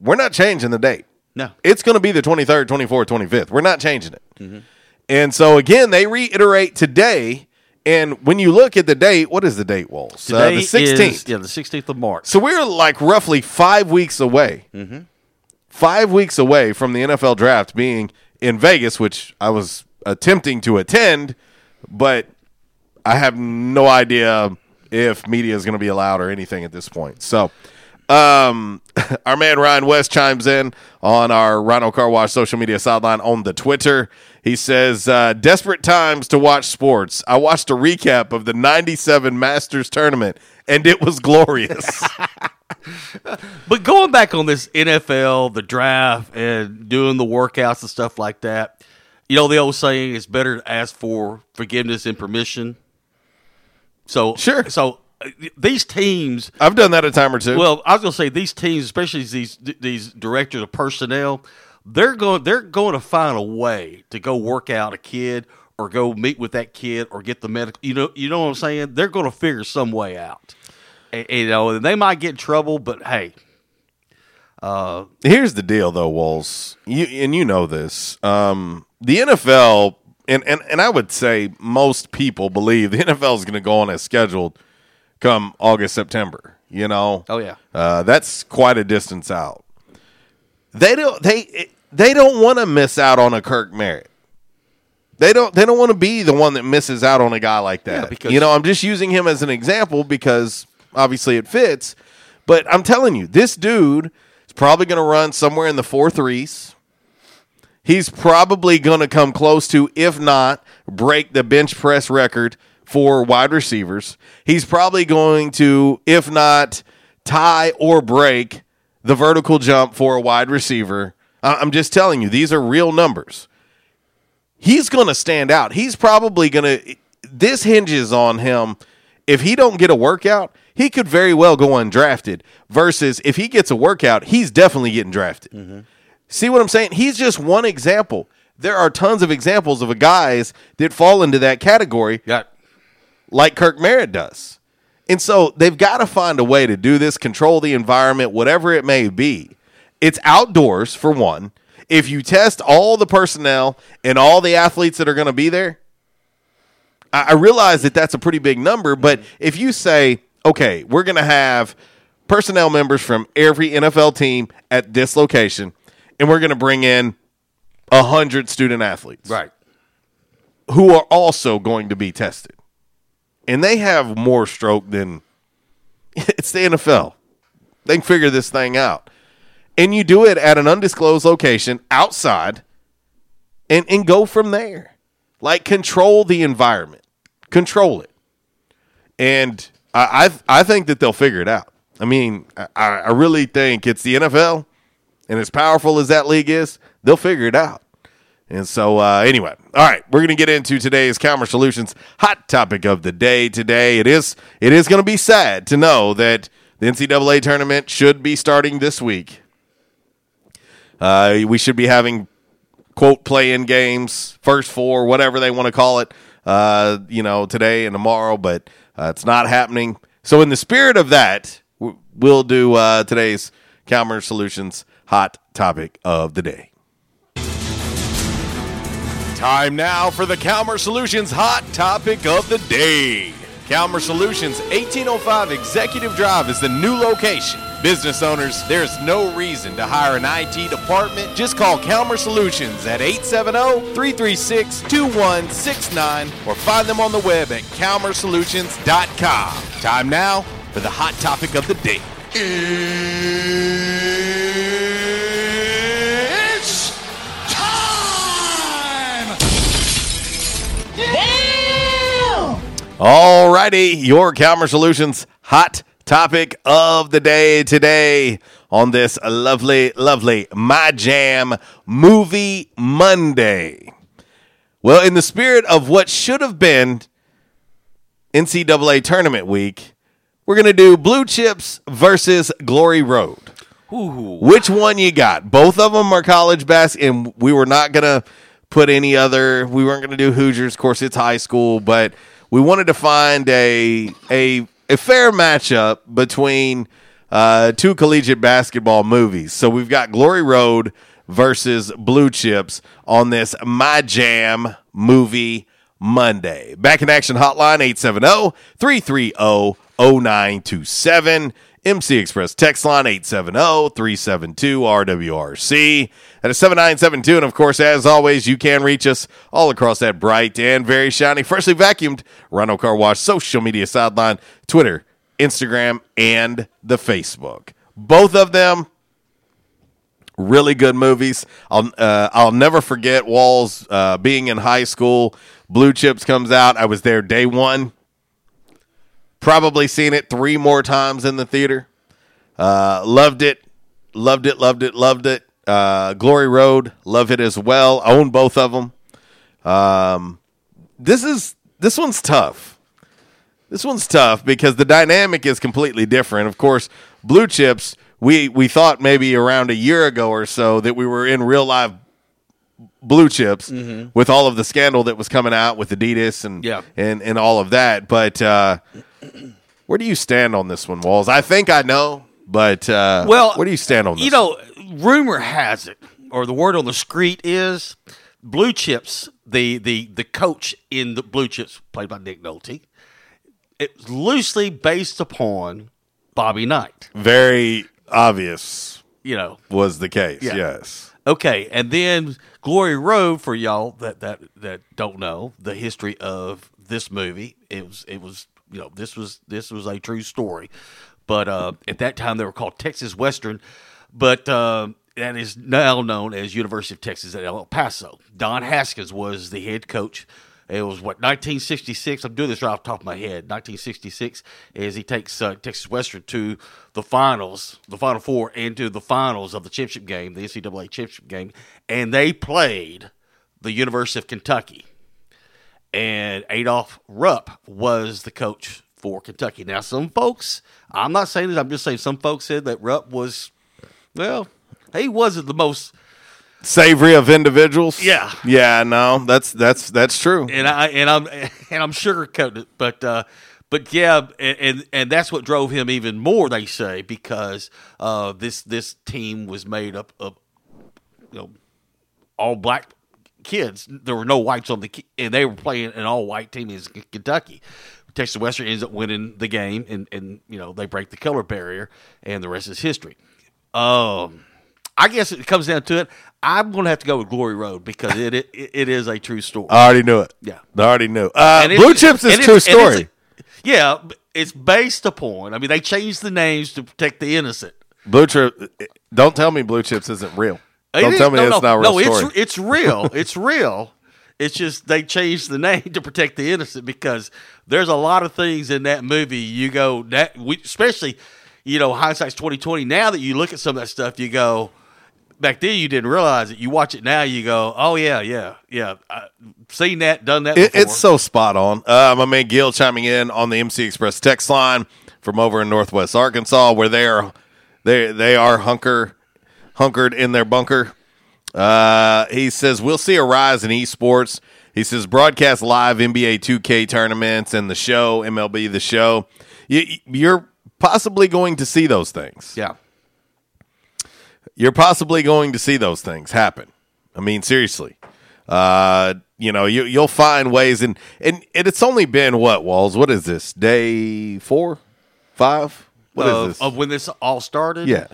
"We're not changing the date. No. It's going to be the 23rd, 24th, 25th. We're not changing it." Mm-hmm. And so again, they reiterate today. And when you look at the date, what is the date, Walls? Uh, the 16th. is yeah the 16th of March. So we're like roughly five weeks away. Mm-hmm. Five weeks away from the NFL draft being in Vegas, which I was attempting to attend, but I have no idea if media is going to be allowed or anything at this point. So, um, our man Ryan West chimes in on our Rhino Car Wash social media sideline on the Twitter. He says, uh, "Desperate times to watch sports. I watched a recap of the '97 Masters tournament, and it was glorious." But going back on this NFL, the draft, and doing the workouts and stuff like that, you know the old saying: "It's better to ask for forgiveness and permission." So sure. So uh, these teams, I've done that a time or two. Well, I was going to say these teams, especially these these directors of personnel, they're going they're going to find a way to go work out a kid or go meet with that kid or get the medical. You know, you know what I'm saying? They're going to figure some way out. You know, they might get in trouble, but hey, uh, Here's the deal, though, Walls. You and you know this. Um, the NFL and, and and I would say most people believe the NFL is going to go on as scheduled come August September. You know. Oh, yeah. Uh, that's quite a distance out. They don't they they don't want to miss out on a Kirk Merritt. They don't they don't want to be the one that misses out on a guy like that. because- you know, I'm just using him as an example because obviously it fits. But I'm telling you, this dude is probably going to run somewhere in the four threes. He's probably going to come close to, if not, break the bench press record for wide receivers. He's probably going to, if not, tie or break the vertical jump for a wide receiver. I'm just telling you, these are real numbers. He's going to stand out. He's probably going to. This hinges on him. If he don't get a workout, he could very well go undrafted. Versus if he gets a workout, he's definitely getting drafted. Mm-hmm. See what I'm saying? He's just one example. There are tons of examples of guys that fall into that category, like Kirk Merritt does. And so they've got to find a way to do this, control the environment, whatever it may be. It's outdoors, for one. If you test all the personnel and all the athletes that are going to be there, I, I realize that that's a pretty big number. But mm-hmm. if you say, okay, we're going to have personnel members from every NFL team at this location, and we're going to bring in a hundred student athletes, right, who are also going to be tested, and they have more stroke than it's the NFL. They can figure this thing out, and you do it at an undisclosed location outside, and and go from there. Like control the environment, control it, and I I, I think that they'll figure it out. I mean, I, I really think it's the NFL, and as powerful as that league is, they'll figure it out. And so, uh, anyway, all right, we're going to get into today's Calmer Solutions hot topic of the day. Today, it is it is going to be sad to know that the NCAA tournament should be starting this week. Uh, we should be having quote play-in games, first four, whatever they want to call it. Uh, you know, today and tomorrow, but uh, it's not happening. So, in the spirit of that, we'll do uh, today's Calmer Solutions hot topic of the day. Time now for the Calmer Solutions hot topic of the day. Calmer Solutions 1805 Executive Drive is the new location. Business owners, there's no reason to hire an IT department. Just call Calmer Solutions at 870-336-2169 or find them on the web at calmersolutions.com. Time now for the hot topic of the day. It's time! All righty, your Calmer Solutions hot topic of the day today on this lovely, lovely My Jam Movie Monday. Well, in the spirit of what should have been NCAA Tournament Week, we're going to do Blue Chips versus Glory Road. Which one you got? Both of them are college basketball, and we were not going to put any other. We weren't going to do Hoosiers. Of course, it's high school, but we wanted to find a a a fair matchup between uh, two collegiate basketball movies. So we've got Glory Road versus Blue Chips on this My Jam movie Monday. Back in action hotline 870 330 0927. MC Express text line 870-372-RWRC. That is 7972. And of course, as always, you can reach us all across that bright and very shiny, freshly vacuumed Rhino Car Wash social media sideline, Twitter, Instagram, and the Facebook. Both of them really good movies. I'll uh, I'll never forget Walls uh, being in high school. Blue Chips comes out. I was there day one. Probably seen it three more times in the theater. Uh, loved it, loved it, loved it, loved it. Uh, Glory Road, love it as well. Own both of them. Um, this is this one's tough. This one's tough because the dynamic is completely different. Of course, Blue Chips. We we thought maybe around a year ago or so that we were in real life blue chips Mhm. with all of the scandal that was coming out with Adidas and Yeah. and and all of that. But uh, where do you stand on this one, Walls? I think I know, but uh, Well, where do you stand on this? You know, rumor has it, or the word on the street is, Blue Chips, the the the coach in the Blue Chips, played by Nick Nolte, it's loosely based upon Bobby Knight. Very obvious. You know, was the case. Yeah. Yes. Okay, and then Glory Road for y'all that that that don't know the history of this movie. It was it was you know this was this was a true story, but uh, at that time they were called Texas Western, but uh, that is now known as University of Texas at El Paso. Don Haskins was the head coach. It was what 1966. I'm doing this right off the top of my head. 1966 is he takes uh, Texas Western to the finals, the Final Four, and to the finals of the championship game, the NCAA championship game, and they played the University of Kentucky. And Adolph Rupp was the coach for Kentucky. Now, some folks, I'm not saying this, I'm just saying some folks said that Rupp was, well, he wasn't the most Savory of individuals. Yeah. Yeah. No, that's that's that's true. and I and I'm and I'm sugarcoating it, but uh, but yeah, and, and and that's what drove him even more. They say because uh, this this team was made up of you know all black kids. There were no whites on the and they were playing an all white team in Kentucky. Texas Western ends up winning the game, and and you know they break the color barrier, and the rest is history. Um. I guess it comes down to it. I'm going to have to go with Glory Road because it it, it is a true story. I already knew it. Yeah. I already knew. Uh, Blue Chips is true and it's- story. yeah, it's based upon. I mean, they changed the names to protect the innocent. Blue Chip. Don't tell me Blue Chips isn't real. It Don't is- tell me no, it's no, not real no, story. it's it's real. it's real. It's just they changed the name to protect the innocent because there's a lot of things in that movie. You go that we, especially, you know, hindsight's twenty twenty. Now that you look at some of that stuff, you go, back then you didn't realize it. You watch it now, you go, "Oh yeah, yeah, yeah." I, seen that, done that. It, it's so spot on. Uh, my man Gil chiming in on the MC Express text line from over in Northwest Arkansas, where they are they they are hunker hunkered in their bunker. Uh, he says we'll see a rise in esports. He says broadcast live NBA 2K tournaments and the show MLB the show. You, you're possibly going to see those things. Yeah. You're possibly going to see those things happen. I mean, seriously. Uh, you know, you you'll find ways, and and, and it's only been what Walls? What is this? Day four, five? What is this? of when this all started? yeah,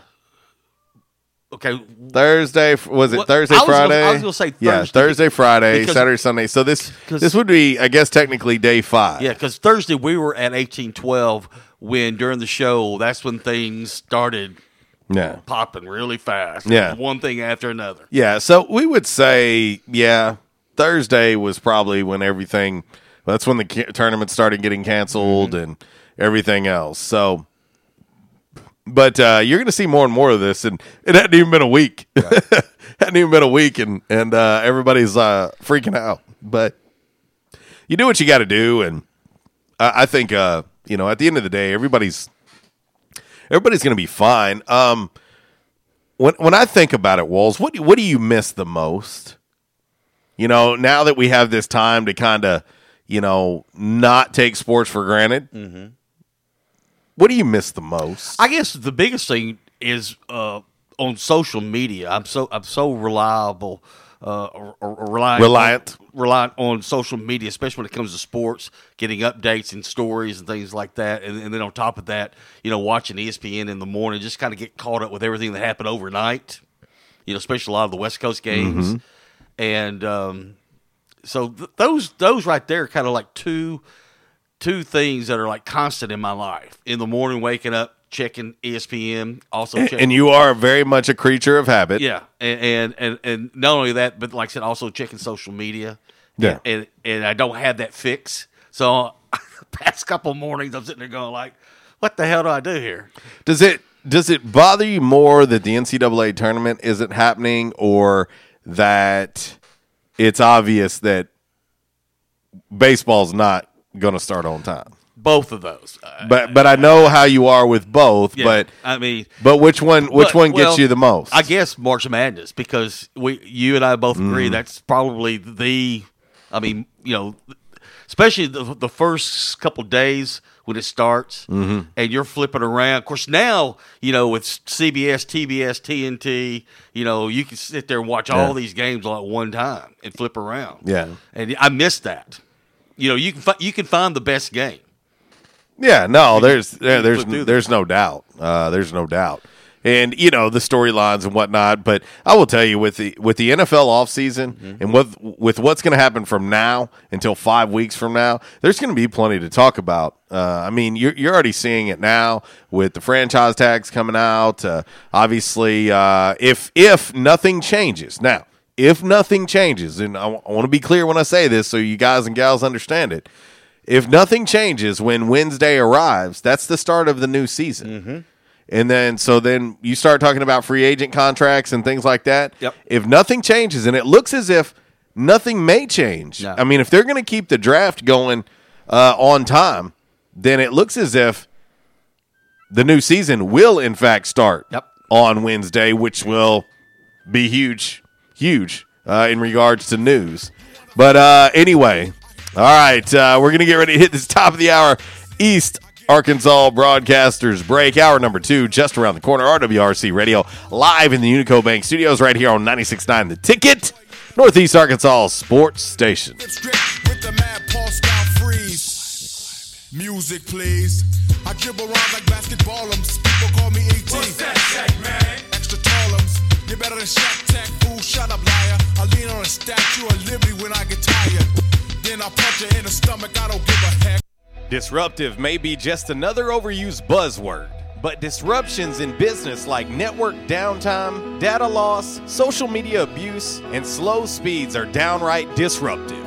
Okay. Thursday. Was it What- Thursday, I was gonna- Friday? I was gonna say yeah, Thursday. Thursday, Friday, Because- Saturday, Sunday. So this this would be, I guess, technically day five. Yeah, because Thursday we were at eighteen twelve when during the show that's when things started Yeah. popping really fast. Yeah. one thing after another. Yeah, so we would say, yeah, Thursday was probably when everything. That's when the tournament started getting canceled Mm-hmm. and everything else. So, but uh, you're going to see more and more of this, and it hadn't even been a week. hadn't even been a week, and and uh, everybody's uh, freaking out. But you do what you got to do, and I, I think uh, you know at the end of the day, everybody's everybody's going to be fine. Um, when when I think about it, Walls, what do, what do you miss the most? You know, now that we have this time to kind of, you know, not take sports for granted. Mm-hmm. What do you miss the most? I guess the biggest thing is uh, on social media. I'm so I'm so reliable, uh, or, or reliant, Reliant. reliant on social media, especially when it comes to sports, getting updates and stories and things like that. And, and then on top of that, you know, watching ESPN in the morning, just kind of get caught up with everything that happened overnight. You know, especially a lot of the West Coast games, Mhm. and um, so th- those those right there, kind of like two two things that are like constant in my life. In the morning, waking up, checking ESPN, also and, checking. and you are very much a creature of habit. yeah, and, and and and not only that, but like I said, also checking social media. Yeah. and and I don't have that fix. So past couple mornings, I'm sitting there going like, "What the hell do I do here?" Does it does it bother you more that the NCAA tournament isn't happening, or that it's obvious that baseball's not going to start on time? Both of those. But but I know how you are with both. Yeah, but I mean, but which one which But- one gets well, you the most? I guess March Madness because we, you and I both agree Mhm. that's probably the. I mean, you know, especially the, the first couple days when it starts, Mhm. and you're flipping around. Of course, now you know with CBS, TBS, TNT, you know you can sit there and watch Yeah. all these games all at one time and flip around. Yeah. and I miss that. You know, you can fi- you can find the best game. Yeah, no, there's there, there's there's no doubt. Uh, there's no doubt. And you know the storylines and whatnot, but I will tell you with the with the NFL offseason Mm-hmm. and with with what's going to happen from now until five weeks from now, there's going to be plenty to talk about. Uh, I mean, you're you're already seeing it now with the franchise tags coming out. Uh, obviously, uh, if if nothing changes now, if nothing changes, and I, want to be clear when I say this, so you guys and gals understand it. If nothing changes when Wednesday arrives, that's the start of the new season. And then, so then you start talking about free agent contracts and things like that. Yep. If nothing changes, and it looks as if nothing may change. I mean, if they're going to keep the draft going uh, on time, then it looks as if the new season will, in fact, start on Wednesday, which will be huge, huge uh, in regards to news. But uh, anyway, all right, uh, we're going to get ready to hit this top of the hour East Arkansas Broadcasters break. Hour number two, just around the corner. RWRC Radio, live in the Unico Bank Studios right here on 96.9 The Ticket, Northeast Arkansas Sports Station. with the mad Paul style freeze. Music, please. I dribble around like basketballums. People call me AT. What's that, Shaq, man? Extra tallums. You better than Shaq Tech, fool. Shut up, liar. I lean on a statue of liberty when I get tired. Then I punch her in the stomach. I don't give a heck. Disruptive may be just another overused buzzword, but disruptions in business like network downtime, data loss, social media abuse, and slow speeds are downright disruptive.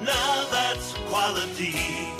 Now that's quality.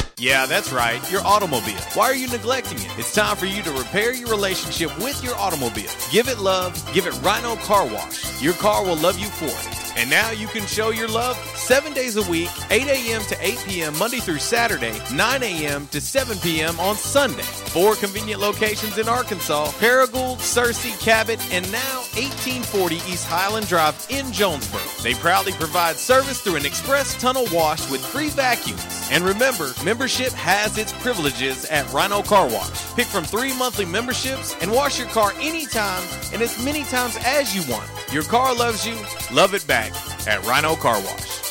Yeah, that's right, your automobile. Why are you neglecting it? It's time for you to repair your relationship with your automobile. Give it love, give it Rhino Car Wash. Your car will love you for it. And now you can show your love seven days a week, 8 a.m. to 8 p.m. Monday through Saturday, 9 a.m. to 7 p.m. on Sunday. Four convenient locations in Arkansas Paragould, Searcy, Cabot, and now 1840 East Highland Drive in Jonesboro. They proudly provide service through an express tunnel wash with free vacuums. And remember, membership has its privileges at Rhino Car Wash. Pick from three monthly memberships and wash your car anytime and as many times as you want. Your car loves you, love it back at Rhino Car Wash.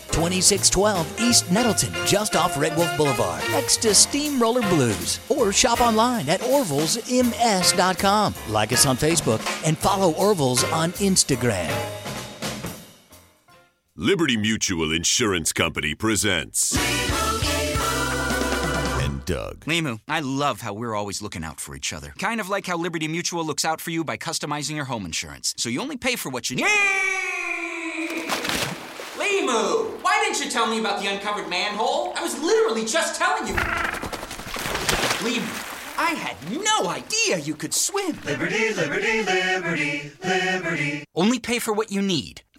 2612 East Nettleton, just off Red Wolf Boulevard, next to Steamroller Blues. Or shop online at orvillesms.com. Like us on Facebook and follow Orville's on Instagram. Liberty Mutual Insurance Company presents. And Doug. Limu, I love how we're always looking out for each other. Kind of like how Liberty Mutual looks out for you by customizing your home insurance. So you only pay for what you need. Why didn't you tell me about the uncovered manhole? I was literally just telling you. Limu, I had no idea you could swim. Liberty, liberty, liberty, liberty. Only pay for what you need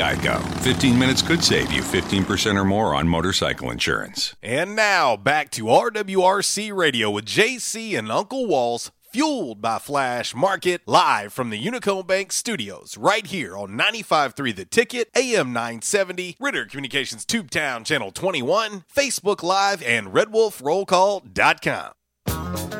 Geico. 15 minutes could save you 15% or more on motorcycle insurance. And now back to RWRC Radio with JC and Uncle Walls, fueled by Flash Market, live from the Unico Bank Studios, right here on 95.3 The Ticket, AM 970, Ritter Communications Tubetown Channel 21, Facebook Live, and RedWolfRollCall.com.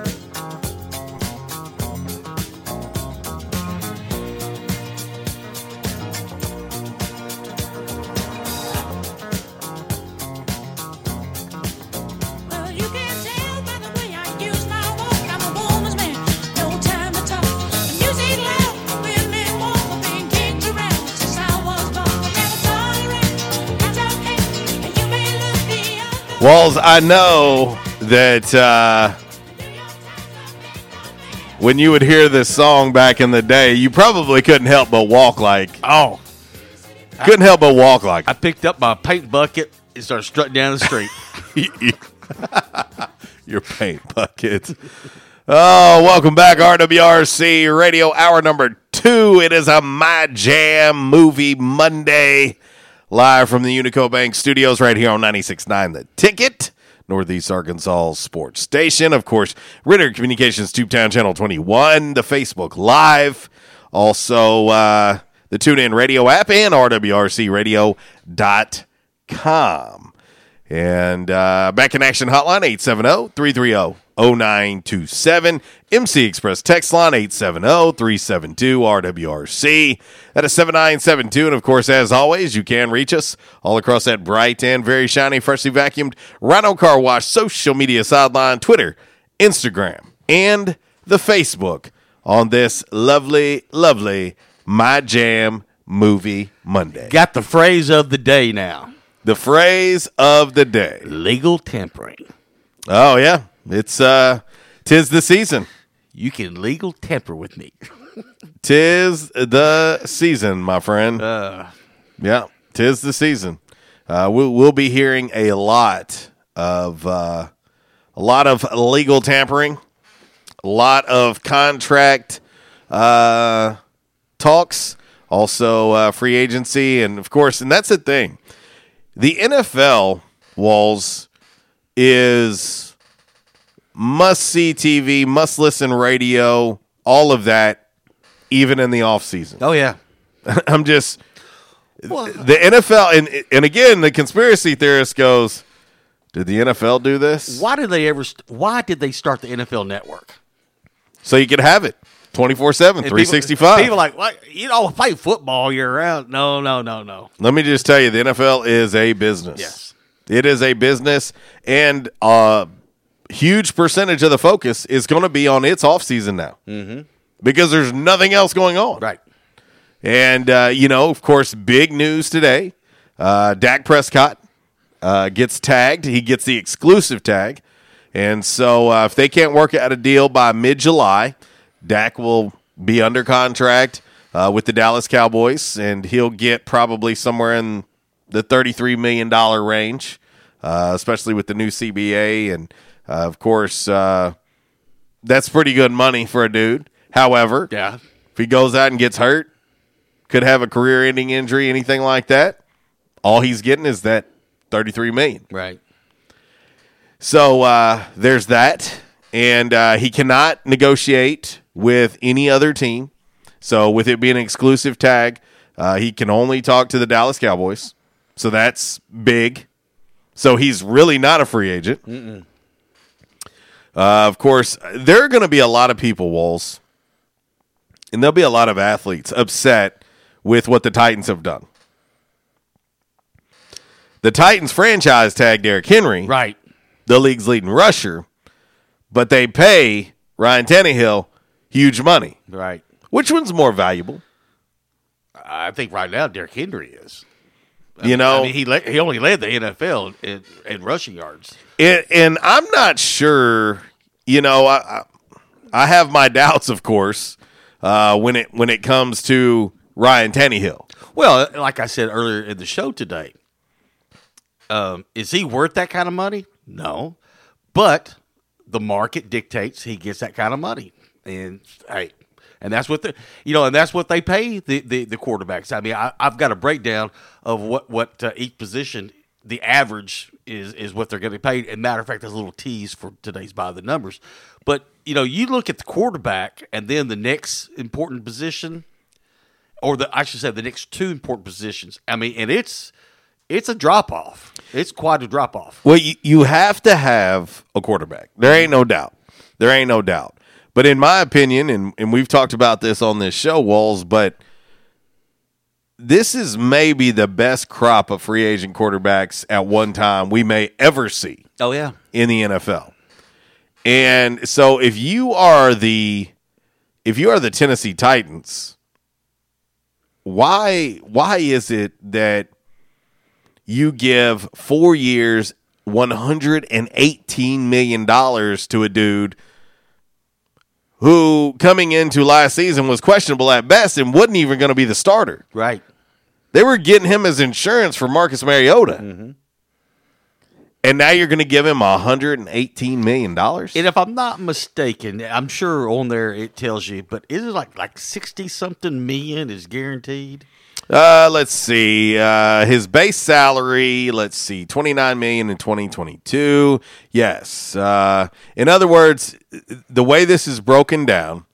Walls, I know that uh, when you would hear this song back in the day, you probably couldn't help but walk like. Oh. Couldn't help but walk like. I picked up my paint bucket and started strutting down the street. Your paint bucket. Oh, welcome back, RWRC Radio Hour number two. It is a My Jam Movie Monday, live from the Unico Bank Studios right here on 96.9 The Ticket, Northeast Arkansas Sports Station. Of course, Ritter Communications Tubetown Channel 21, the Facebook Live, also uh, the TuneIn Radio app, and RWRCRadio.com. And uh, back in action hotline 870 330 0927. MC Express text line 870 372 RWRC. That is 7972. And of course, as always, you can reach us all across that bright and very shiny, freshly vacuumed Rhino Car Wash social media sideline, Twitter, Instagram, and the Facebook on this lovely, lovely My Jam Movie Monday. Got the phrase of the day now. The phrase of the day. Legal tampering. Oh yeah. It's uh tis the season. You can legal tamper with me. tis the season, my friend. Uh, yeah, tis the season. Uh, we'll, we'll be hearing a lot of uh, a lot of legal tampering, a lot of contract uh, talks, also uh, free agency, and of course, and that's the thing. The NFL walls is must see TV, must listen radio, all of that, even in the off season. Oh yeah, I'm just the NFL, and and again, the conspiracy theorist goes, "Did the NFL do this? Why did they ever? Why did they start the NFL Network? So you could have it 24 7, 365. People, people like? You don't play football year round. No, no, no, no. Let me just tell you, the NFL is a business. Yes. It is a business, and a huge percentage of the focus is going to be on its offseason now Mm-hmm. because there's nothing else going on. Right. And, uh, you know, of course, big news today. Uh, Dak Prescott uh, gets tagged. He gets the exclusive tag. And so uh, if they can't work out a deal by mid July, Dak will be under contract uh, with the Dallas Cowboys, and he'll get probably somewhere in the $33 million range, uh, especially with the new CBA. And, of course, uh, that's pretty good money for a dude. However, yeah. if he goes out and gets hurt, could have a career ending injury, anything like that, all he's getting is that 33 million. Right. So uh, there's that. And uh, he cannot negotiate with any other team. So with it being an exclusive tag, uh, he can only talk to the Dallas Cowboys. So that's big. So he's really not a free agent. Mm-mm. Uh, of course, there are going to be a lot of people, Walls, and there'll be a lot of athletes upset with what the Titans have done. The Titans franchise tag Derrick Henry, right? The league's leading rusher, but they pay Ryan Tannehill huge money. Right. Which one's more valuable? I think right now Derrick Henry is. You know- I mean, he le- he only led the NFL in, in rushing yards. And, and I'm not sure. You know, I I, I have my doubts, of course, uh, when it when it comes to Ryan Tannehill. Well, like I said earlier in the show today, um, is he worth that kind of money? No, but the market dictates he gets that kind of money, and hey, and that's what the you know, and that's what they pay the the, the quarterbacks. I mean, I, I've got a breakdown of what what uh, each position the average is is what they're going to be paid. And matter of fact, there's a little tease for today's by the numbers. But you know, you look at the quarterback, and then the next important position or the I should say the next two important positions. I mean, and it's it's a drop off. It's quite a drop off. Well, you, you have to have a quarterback. There ain't no doubt. There ain't no doubt. But in my opinion, and, and we've talked about this on this show, Walls, but this is maybe the best crop of free agent quarterbacks at one time we may ever see. Oh yeah. In the NFL. And so if you are the if you are the Tennessee Titans, why why is it that you give 4 years 118 million dollars to a dude who coming into last season was questionable at best and wasn't even going to be the starter. Right. They were getting him as insurance for Marcus Mariota. Mm-hmm. And now you're going to give him 118 million dollars? And if I'm not mistaken, I'm sure on there it tells you, but is it like like sixty something million is guaranteed? Uh, let's see. Uh, his base salary, let's see, 29 million in 2022. Yes. Uh, in other words, the way this is broken down,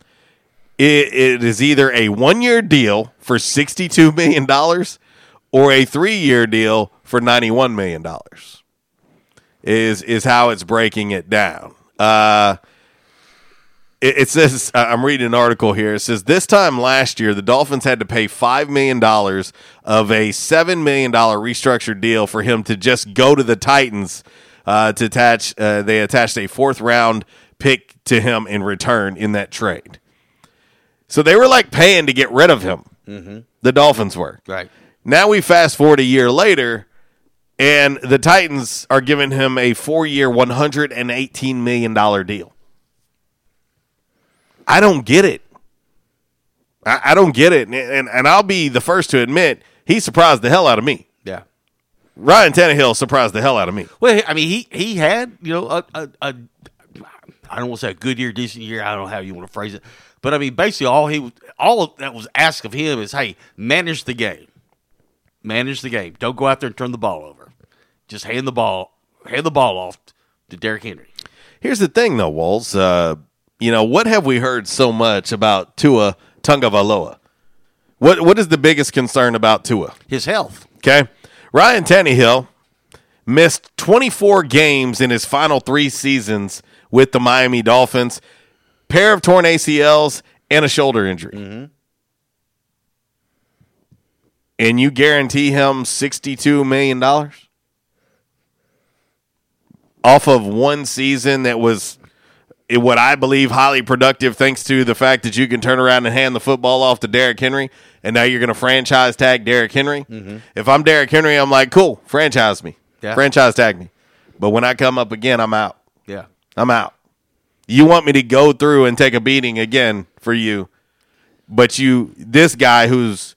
it, it is either a one-year deal for 62 million dollars or a three-year deal for 91 million dollars. Is is how it's breaking it down. Uh, it, it says uh, I'm reading an article here. It says this time last year, the Dolphins had to pay five million dollars of a seven million dollar restructured deal for him to just go to the Titans uh, to attach. Uh, they attached a fourth round pick to him in return in that trade. So they were like paying to get rid of him. Mm-hmm. The Dolphins were Right. now we fast forward a year later, and the Titans are giving him a four year, $118 million deal. I don't get it. I, I don't get it. And, and, and I'll be the first to admit, he surprised the hell out of me. Yeah. Ryan Tannehill surprised the hell out of me. Well, I mean, he he had you know a, a, a I don't want to say a good year, decent year. I don't know how you want to phrase it, but I mean, basically, all he all that was asked of him is, hey, manage the game, manage the game. Don't go out there and turn the ball over. Just hand the ball, hand the ball off to Derrick Henry. Here's the thing, though, Walls. Uh, you know, what have we heard so much about Tua Tagovailoa? What What is the biggest concern about Tua? His health. Okay. Ryan Tannehill missed 24 games in his final three seasons with the Miami Dolphins, pair of torn ACLs and a shoulder injury. Mm-hmm. And you guarantee him $62 million off of one season that was what I believe highly productive thanks to the fact that you can turn around and hand the football off to Derrick Henry and now you're going to franchise tag Derrick Henry. Mhm. If I'm Derrick Henry, I'm like, cool, franchise me. Yeah. Franchise tag me. But when I come up again, I'm out. Yeah. I'm out. You want me to go through and take a beating again for you, but you, this guy who's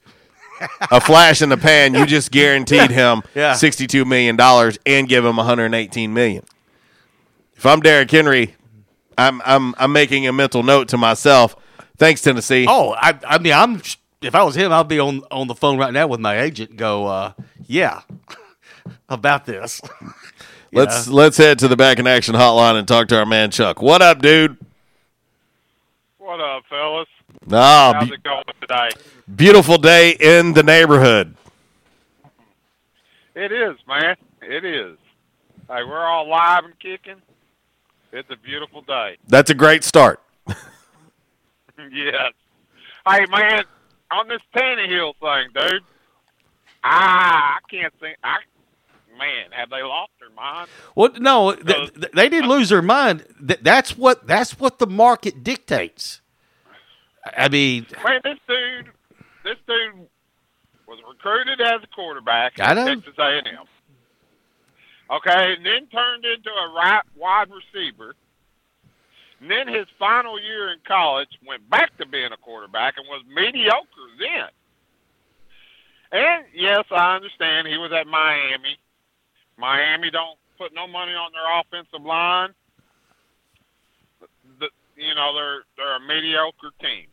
a flash in the pan, you just guaranteed him Yeah. $62 million and give him 118 million. If I'm Derrick Henry, I'm, I'm, I'm making a mental note to myself. Thanks, Tennessee. Oh, I, I mean, I'm if I was him, I'd be on on the phone right now with my agent. Go, uh, yeah, about this. Let's know? let's head to the back in action hotline and talk to our man Chuck. What up, dude? What up, fellas? How's be- it going today? beautiful day in the neighborhood. It is, man. It is. Hey, we're all live and kicking. It's a beautiful day. That's a great start. yes. Hey, man, on this Tannehill thing, dude. Ah, I can't think. I man, have they lost their mind? Well, no, th- th- they didn't lose their mind. That's what that's what the market dictates. I mean, Man, this dude, this dude was recruited as a quarterback I know. Texas A&M. Okay, and then turned into a right wide receiver. And then his final year in college went back to being a quarterback and was mediocre then. And yes, I understand he was at Miami. Miami don't put no money on their offensive line. The, you know they're they're a mediocre team,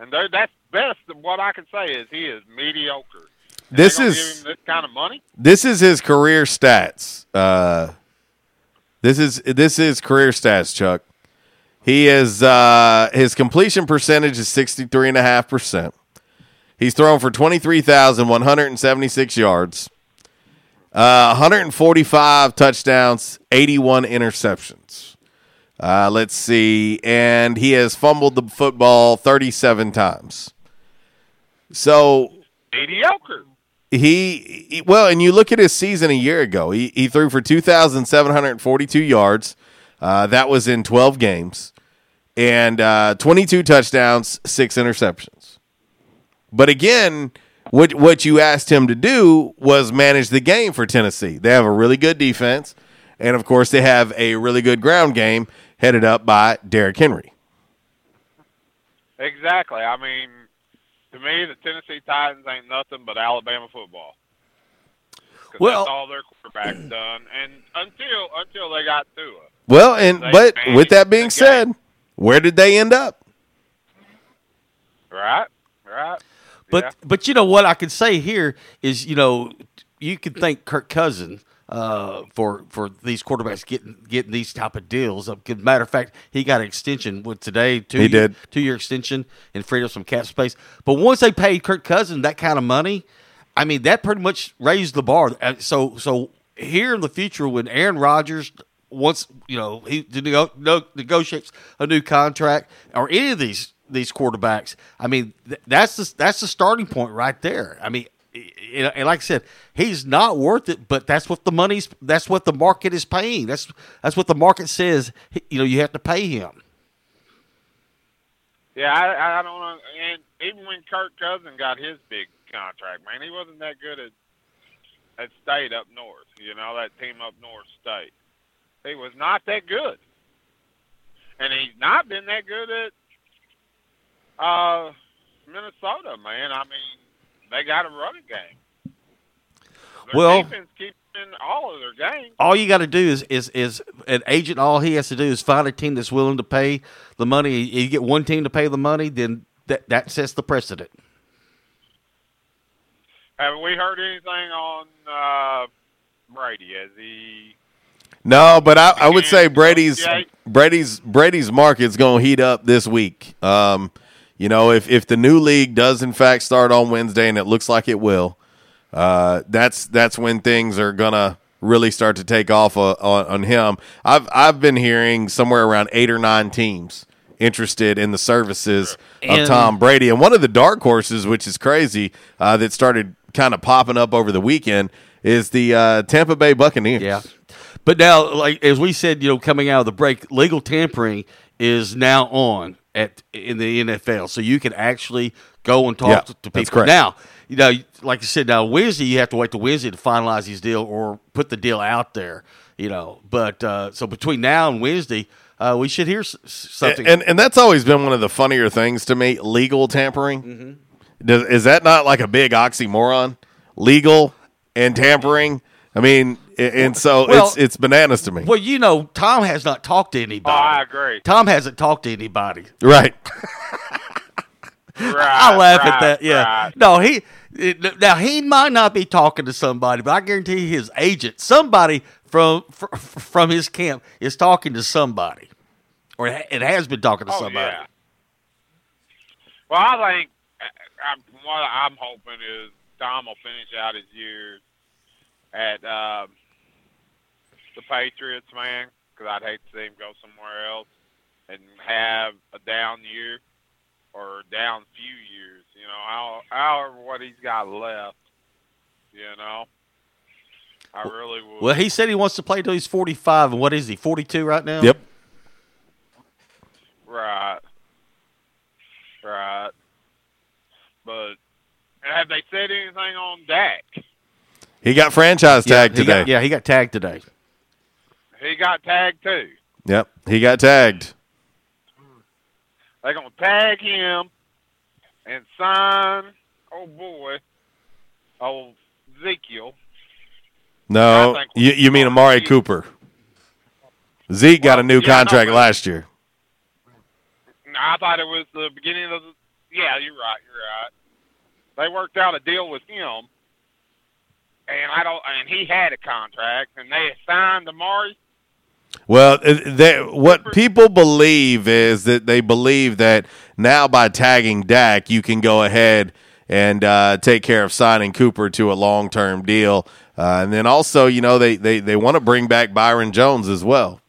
and that's best of what I can say is he is mediocre. This is- this kind of money. This is his career stats. Uh, this is this is career stats, Chuck. He is uh, his completion percentage is sixty three and a half percent. He's thrown for twenty three thousand one hundred and seventy six yards, uh, one hundred and forty five touchdowns, eighty one interceptions. Uh, let's see, and he has fumbled the football thirty seven times. So Mediocre. He, he- well, and you look at his season a year ago. He he threw for two thousand seven hundred forty two yards. Uh, that was in twelve games, and uh, twenty two touchdowns, six interceptions. But again, what what you asked him to do was manage the game for Tennessee. They have a really good defense, and of course, they have a really good ground game headed up by Derrick Henry. Exactly. I mean, to me, the Tennessee Titans ain't nothing but Alabama football. Well- that's all their quarterbacks done, and until until they got Tua. Well, and but with that being the said, where did they end up? Right, right. But Yeah. but you know what I can say here is you know you can thank Kirk Cousins uh, for for these quarterbacks getting getting these type of deals. Uh, Matter of fact, he got an extension with today. Two He year, did. two year extension and freed up some cap space. But once they paid Kirk Cousins that kind of money, I mean that pretty much raised the bar. Uh, So so here in the future when Aaron Rodgers once you know he negotiates a new contract or any of these these quarterbacks, I mean th- that's the that's the starting point right there. I mean. And like I said, he's not worth it, but that's what the money's. That's what the market is paying. That's that's what the market says. You know, you have to pay him. Yeah, I, I don't know. And even when Kirk Cousins got his big contract, man, he wasn't that good at at state up north. You know that team up north state. He was not that good, and he's not been that good at uh, Minnesota. Man, I mean, they got a running game. Their Well- defense keeps in all of their games. all you got to do is is is an agent. All he has to do is find a team that's willing to pay the money. You get one team to pay the money, then that that sets the precedent. Have we heard anything on uh, Brady? Has he? No, but I, I would say Brady's Brady's Brady's market's going to heat up this week. Um, you know, if if the new league does in fact start on Wednesday, and it looks like it will, uh, that's that's when things are gonna really start to take off uh, on, on him. I've I've been hearing somewhere around eight or nine teams interested in the services of And- Tom Brady, and one of the dark horses, which is crazy, uh, that started kind of popping up over the weekend, is the uh, Tampa Bay Buccaneers. Yeah. But now, like as we said, you know, coming out of the break, legal tampering is now on at in the NFL, so you can actually go and talk Yeah, to, to people. correct. Now, you know, like I said, now Wednesday you have to wait to Wednesday to finalize his deal or put the deal out there. You know, but uh, so between now and Wednesday, uh, we should hear s- s- something. And and that's always been one of the funnier things to me. Legal tampering. Mm-hmm. Does, is that not like a big oxymoron? Legal and tampering. I mean, a- and so Well- it's it's bananas to me. well, you know, Tom has not talked to anybody. Oh, I agree. Tom hasn't talked to anybody. Right. right I laugh at that. Yeah. right. No, he it- now he might not be talking to somebody, but I guarantee his agent, somebody from fr- from his camp, is talking to somebody, or it has been talking to Oh, somebody. yeah. Well, I think I, I'm, what I'm hoping is Tom will finish out his years at um, the Patriots, man, because I'd hate to see him go somewhere else and have a down year or down few years. You know, how, however what he's got left. You know, I really would. Well, he said he wants to play till he's 45, and what is he, 42 right now? Yep. Right. Right. But have they said anything on Dak? He got franchise Yeah, tagged he today. got- yeah, he got tagged today. He got tagged too. Yep, he got tagged. They're gonna tag him and sign. Oh boy, oh Ezekiel. No, you, you mean Amari Cooper? Zeke got a new yeah, contract but- last year. I thought it was the beginning of the. Yeah, you're right. You're right. They worked out a deal with him, and I don't. And he had a contract, and they signed Amari. Well, uh, they, what people believe is that they believe that now by tagging Dak, you can go ahead and uh, take care of signing Cooper to a long term deal. Uh, and then also, you know, they, they, they want to bring back Byron Jones as well.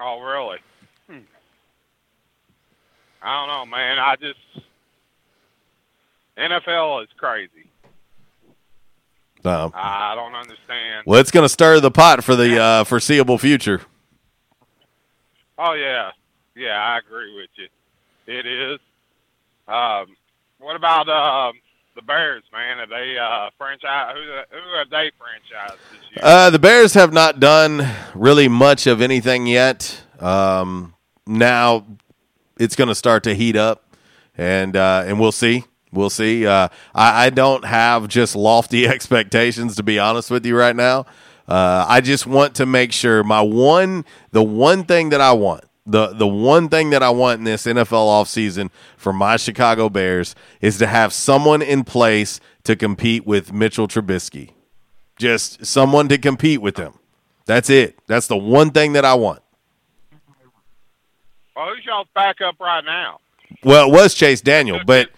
Oh, really? Hmm. I don't know, man. I just NFL is crazy. Um, I don't understand. well, it's going to stir the pot for the uh, foreseeable future. Oh yeah, yeah, I agree with you. It is. Um, what about um, the Bears, man? Are they uh, franchise? Who, who are they franchised this year? Uh, the Bears have not done really much of anything yet. Um, now it's going to start to heat up, and uh, and we'll see. We'll see. Uh, I, I don't have just lofty expectations, to be honest with you right now. Uh, I just want to make sure my one, the one thing that I want, the the one thing that I want in this NFL offseason for my Chicago Bears is to have someone in place to compete with Mitchell Trubisky just someone to compete with him. That's it. That's the one thing that I want. Well, who's y'all's backup right now? Well, it was Chase Daniel, but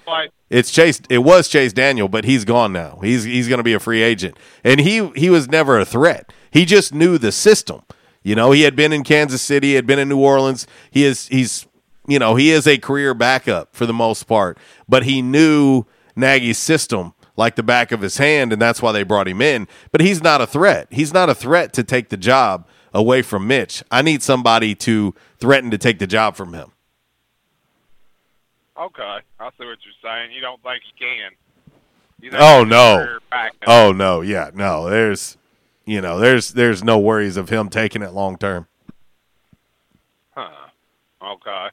it's Chase. It was Chase Daniel, but he's gone now. He's he's going to be a free agent, and he he was never a threat. He just knew the system. You know, he had been in Kansas City, had been in New Orleans. He is he's you know he is a career backup for the most part, but he knew Nagy's system like the back of his hand, and that's why they brought him in. But he's not a threat. He's not a threat to take the job away from Mitch. I need somebody to threaten to take the job from him. Okay, I see what you're saying. You don't think he can? Oh no. Oh no, yeah, no. There's you know, there's there's no worries of him taking it long term. Huh. Okay.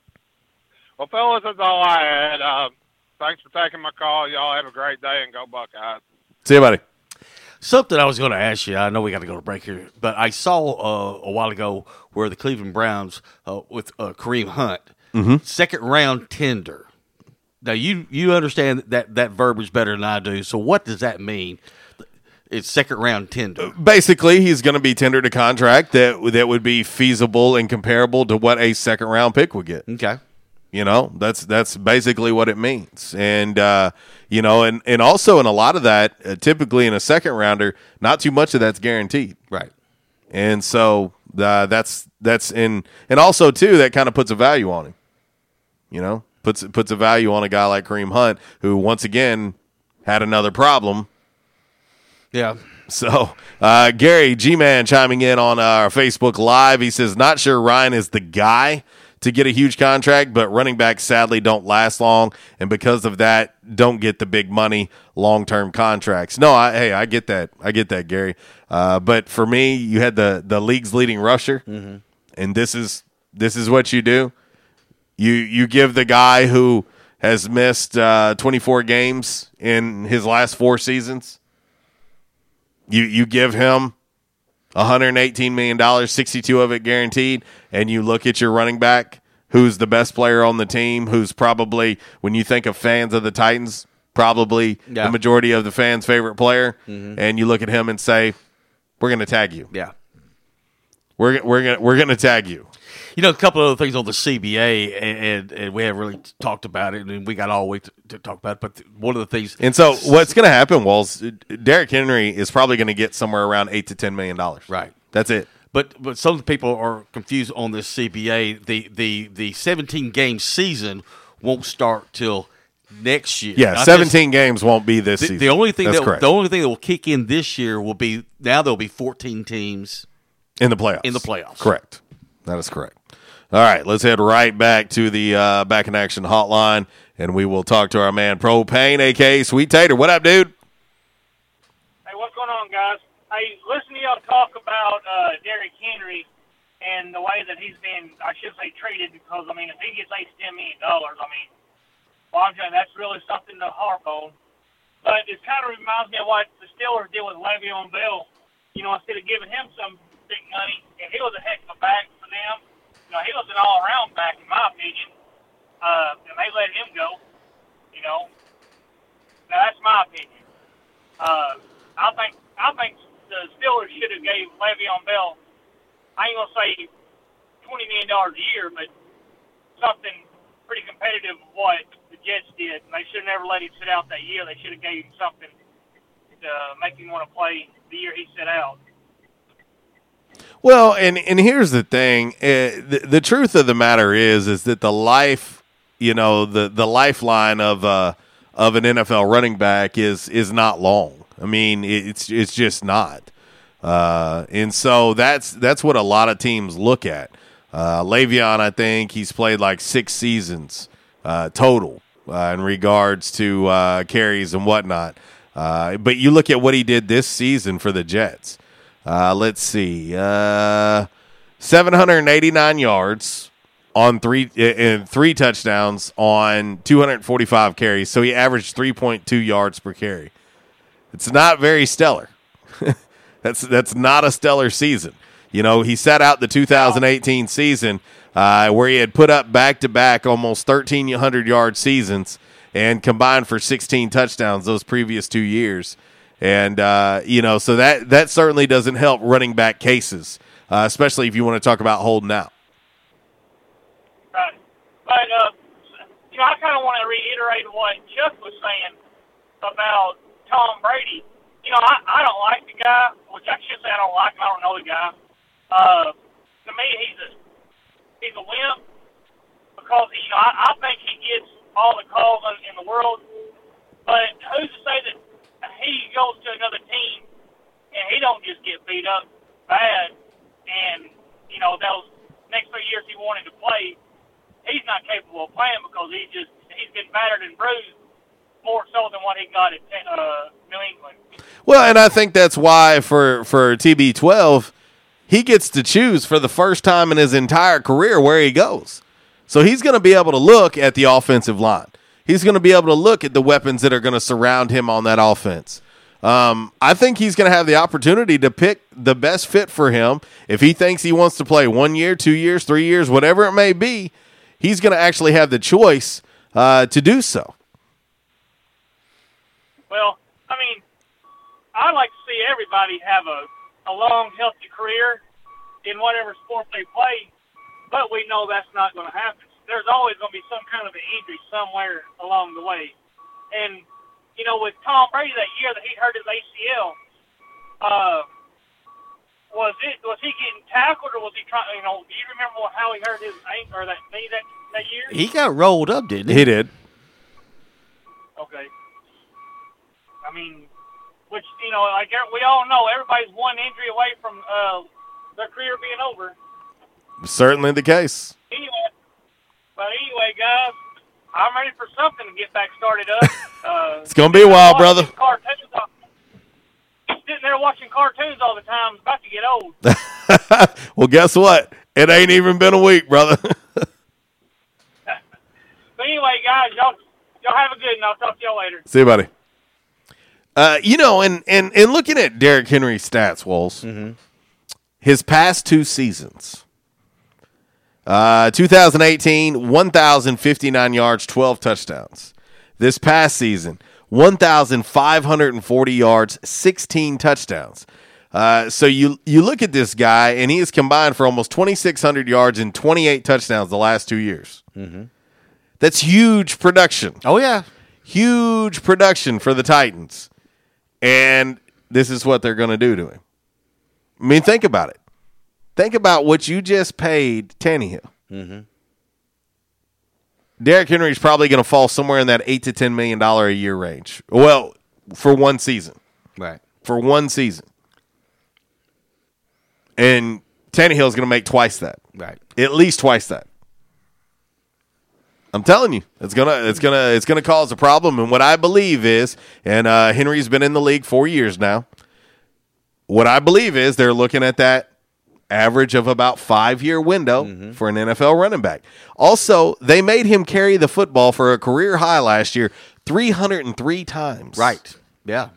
Well, fellas, that's all I had. Um, thanks for taking my call. Y'all have a great day and go Buckeyes. See you, buddy. Something I was going to ask you. I know we got to go to break here, but I saw uh, a while ago where the Cleveland Browns uh, with uh, Kareem Hunt, Mhm. second round tender. Now you you understand that that verbiage better than I do. So what does that mean? It's second round tender. Basically, he's going to be tendered a contract that that would be feasible and comparable to what a second round pick would get. Okay. You know, that's that's basically what it means. And uh, you know, and and also in a lot of that, uh, typically in a second rounder, not too much of that's guaranteed. Right. And so uh, that's that's in and also too that kind of puts a value on him. You know, puts puts a value on a guy like Kareem Hunt, who once again had another problem. Yeah. So uh, Gary G Man chiming in on our Facebook Live. He says, "Not sure Ryan is the guy." To get a huge contract, but running backs sadly don't last long, and because of that, don't get the big money long term contracts. No, I, hey, I get that, I get that, Gary. Uh, but for me, you had the the league's leading rusher, Mhm. and this is this is what you do. You you give the guy who has missed uh, 24 games in his last four seasons. You you give him 118 million dollars, 62 of it guaranteed, and you look at your running back, who's the best player on the team, who's probably when you think of fans of the Titans, probably Yeah. the majority of the fans' favorite player, Mhm. and you look at him and say, "We're going to tag you." Yeah. We're we're gonna we're gonna tag you. You know, a couple of other things on the CBA, and, and, and we haven't really talked about it, and we got all week to, to talk about it. But one of the things, And so what's going to happen, Walls? Derrick Henry is probably going to get somewhere around eight to ten million dollars. Right. That's it. But but some people are confused on this CBA. The the the 17 game season won't start till next year. Yeah, Not seventeen games won't be this The, season. the only thing That's that correct. the only thing that will kick in this year will be now there'll be 14 teams in the playoffs. in the playoffs. Correct. That is correct. All right, let's head right back to the uh, back in action hotline, and we will talk to our man Propane, aka Sweet Tater. What up, dude? Hey, what's going on, guys? Hey, listen to y'all talk about uh, Derrick Henry and the way that he's been, I should say, treated. Because I mean, if he gets eight to ten million dollars, I mean, well, that's really something to harp on. But it kind of reminds me of what the Steelers did with Le'Veon Bell. You know, instead of giving him some big money, and he was a heck of a back for them. You know, he was an all-around back, in my opinion. Uh, and they let him go. You know, now that's my opinion. Uh, I think I think the Steelers should have gave Le'Veon Bell. I ain't gonna say twenty million dollars a year, but something pretty competitive with what the Jets did. And they should have never let him sit out that year. They should have gave him something to make him want to play the year he sit out. Well, and and here's the thing: uh, the, the truth of the matter is, is that the life, you know, the the lifeline of uh of an NFL running back is is not long. I mean, it's it's just not. Uh, and so that's that's what a lot of teams look at. Uh, Le'Veon, I think he's played like six seasons uh, total uh, in regards to uh, carries and whatnot. Uh, but you look at what he did this season for the Jets. Uh, let's see, uh, 789 yards on three and three touchdowns on 245 carries. So he averaged 3.2 yards per carry. It's not very stellar. that's that's not a stellar season. You know, he sat out the 2018 season uh, where he had put up back to back almost 1,300 yard seasons and combined for 16 touchdowns those previous two years. And uh, you know, so that that certainly doesn't help running back cases, uh, especially if you want to talk about holding out. But uh, you know, I kind of want to reiterate what Chuck was saying about Tom Brady. You know, I, I don't like the guy, which I should say I don't like. I don't know the guy. Uh, to me, he's a he's a wimp because you know I, I think he gets all the calls in the world. But who's to say that he goes to another team and he don't just get beat up bad and you know those next three years he wanted to play, he's not capable of playing because he just he's been battered and bruised more so than what he got at uh, New England. Well, and I think that's why for for TB12, he gets to choose for the first time in his entire career where he goes. So he's going to be able to look at the offensive line. He's going to be able to look at the weapons that are going to surround him on that offense. Um, I think he's going to have the opportunity to pick the best fit for him. If he thinks he wants to play one year, two years, three years, whatever it may be, he's going to actually have the choice uh, to do so. Well, I mean, I'd like to see everybody have a, a long, healthy career in whatever sport they play, but we know that's not going to happen. There's always going to be some kind of an injury somewhere along the way. And, you know, with Tom Brady that year that he hurt his ACL, uh, was it was he getting tackled or was he trying? You know, do you remember how he hurt his ankle or that knee that that year? He got rolled up, didn't he? He did. Okay. I mean, which you know, like we all know, everybody's one injury away from uh, their career being over. Certainly the case. Anyway, but anyway, guys, I'm ready for something to get back started up. Uh, It's gonna be a while, brother. Cartoons all, sitting there watching cartoons all the time is about to get old. well, guess what? It ain't even been a week, brother. But anyway, guys, y'all y'all have a good, and I'll talk to y'all later. See you, buddy. Uh, you know, and and and looking at Derrick Henry's stats, Walls, his past two seasons, uh, 2018, 1,059 yards, 12 touchdowns. This past season, 1,540 yards, 16 touchdowns. Uh, so you you look at this guy, and he has combined for almost 2,600 yards and 28 touchdowns the last two years. Mm-hmm. That's huge production. Oh yeah, huge production for the Titans, and this is what they're going to do to him. I mean, think about it. Think about what you just paid Tannehill. Mm-hmm. Derrick Henry's probably going to fall somewhere in that eight to ten million dollar a year range. Well, for one season, Right. for one season, and Tannehill is going to make twice that, Right. at least twice that. I'm telling you, it's gonna it's gonna it's gonna cause a problem. And what I believe is, and uh, Henry's been in the league four years now. What I believe is they're looking at that average of about five year window for an NFL running back. Also, they made him carry the football for a career high last year, 303 times. Right. Yeah.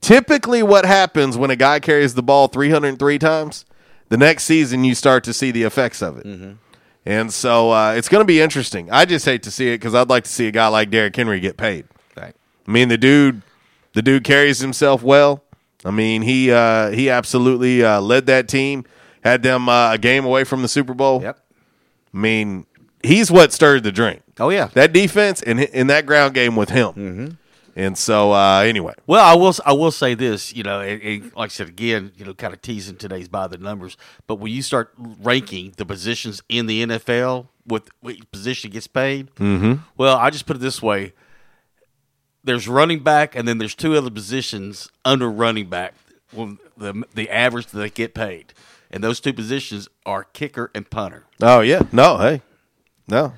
Typically, what happens when a guy carries the ball 303 times, the next season you start to see the effects of it. And so uh, it's going to be interesting. I just hate to see it because I'd like to see a guy like Derrick Henry get paid. Right. I mean, the dude, the dude carries himself well. I mean, he uh, he absolutely uh, led that team, had them uh, a game away from the Super Bowl. Yep. I mean, he's what stirred the drink. Oh yeah. That defense and in that ground game with him. Mm-hmm. And so, uh, anyway, Well, I will. I will say this. You know, and, and like I said again, you know, kind of teasing today's by the numbers. But when you start ranking the positions in the NFL, with what position gets paid, Mhm. well, I just put it this way: there's running back, and then there's two other positions under running back. When the the average that they get paid, and those two positions are kicker and punter. oh yeah, no, hey, no,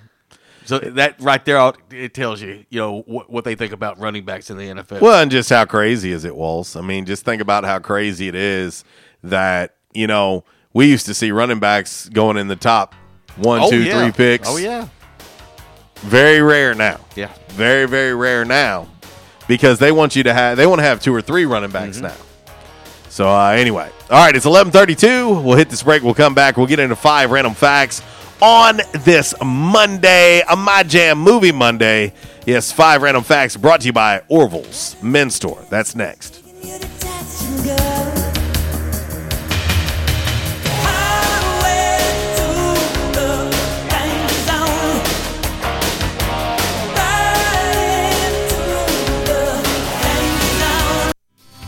So that right there, it tells you, you know, what, what they think about running backs in the NFL. Well, and just how crazy is it, Walls? I mean, just think about how crazy it is that, you know, we used to see running backs going in the top one, Oh, two, yeah. three picks. Oh yeah, Very rare now. Yeah. Very, very rare now because they want you to have, they want to have two or three running backs Mm-hmm. now. So, uh, anyway, all right, it's 1132. We'll hit this break. We'll come back. We'll get into five random facts on this Monday, a My Jam Movie Monday. Yes, five random facts brought to you by Orville's Men's Store. That's next.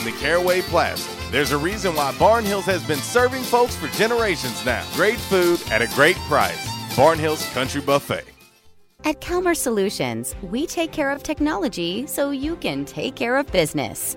in the Caraway Plaza. There's a reason why Barnhills has been serving folks for generations now. Great food at a great price. Barnhill's Country Buffet. At Calmer Solutions, we take care of technology so you can take care of business.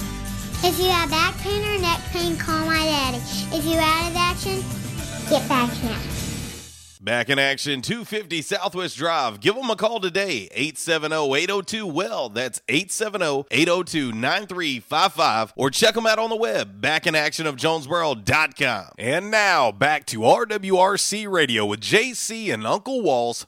If you have back pain or neck pain, call my daddy. If you're out of action, get back now. Back in action, 250 Southwest Drive. Give them a call today, 870-802-WELL. That's 870-802-9355. Or check them out on the web, backinactionofjonesboro.com. And now, back to RWRC Radio with JC and Uncle Walls,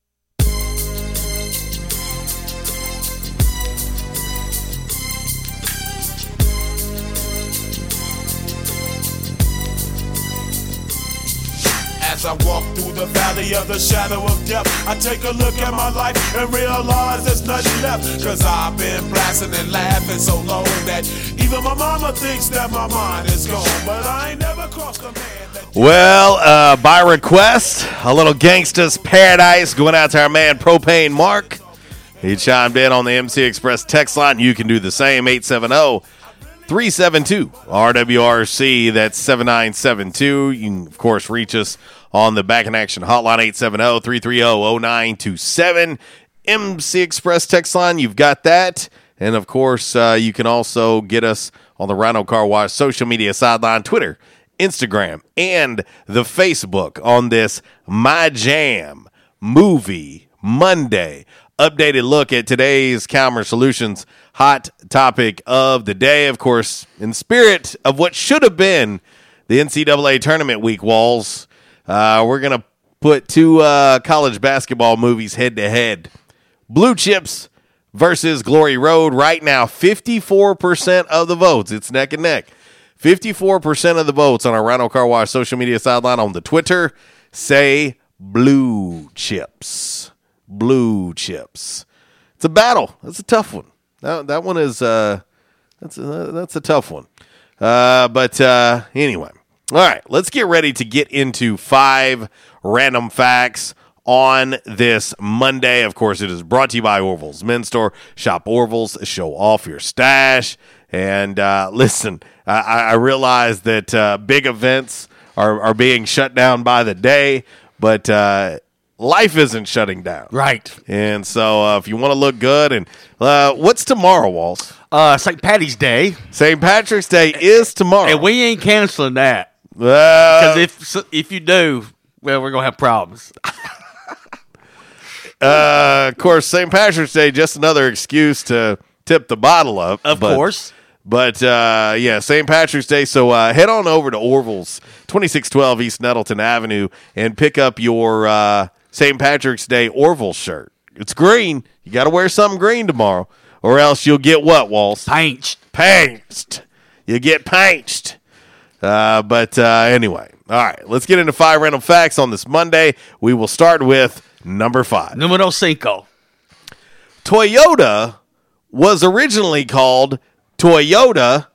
As I walk through the valley of the shadow of death, I take a look at my life and realize there's nothing left. Cause I've been blasting and laughing so long that even my mama thinks that my mind is gone. But I ain't never crossed a man Well, uh, by request, a little gangsta's paradise going out to our man Propane Mark. He chimed in on the MC Express text line. You can do the same, 870 372 RWRC. That's 7972. You can, of course, reach us on the Back in Action hotline, 870 330 0927. MC Express text line, you've got that. And of course, uh, you can also get us on the Rhino Car Wash social media sideline, Twitter, Instagram, and the Facebook on this My Jam Movie Monday. Updated look at today's Calmer Solutions hot topic of the day. Of course, in spirit of what should have been the NCAA tournament week walls, uh, we're going to put two uh, college basketball movies head to head. Blue Chips versus Glory Road. Right now, 54% of the votes. It's neck and neck. 54% of the votes on our Rhino Car Wash social media sideline on the Twitter say Blue Chips. Blue Chips. It's a battle. That's a tough one. That, that one is uh, that's a, that's a tough one. Uh, but uh, anyway, all right. Let's get ready to get into five random facts on this Monday. Of course, it is brought to you by Orville's Men's Store. Shop Orville's, show off your stash. And uh, listen, I, I realize that uh, big events are, are being shut down by the day, but uh, life isn't shutting down. Right. And so uh, if you want to look good, and uh, what's tomorrow, Walls? Uh, St. Patty's Day. St. Patrick's Day is tomorrow. And we ain't canceling that. Because if if you do, well, we're gonna have problems. Uh, of course, St. Patrick's Day, just another excuse to tip the bottle up. Of but- course. But uh, yeah, St. Patrick's Day. So uh, head on over to Orville's, 2612 East Nettleton Avenue, and pick up your uh, St. Patrick's Day Orville shirt. It's green. You got to wear something green tomorrow, or else you'll get what, Walls? Paint. Paint. You get paint. Uh, but uh, anyway, all right, let's get into five random facts on this Monday. We will start with number five. Numero cinco. Toyota was originally called Toyoda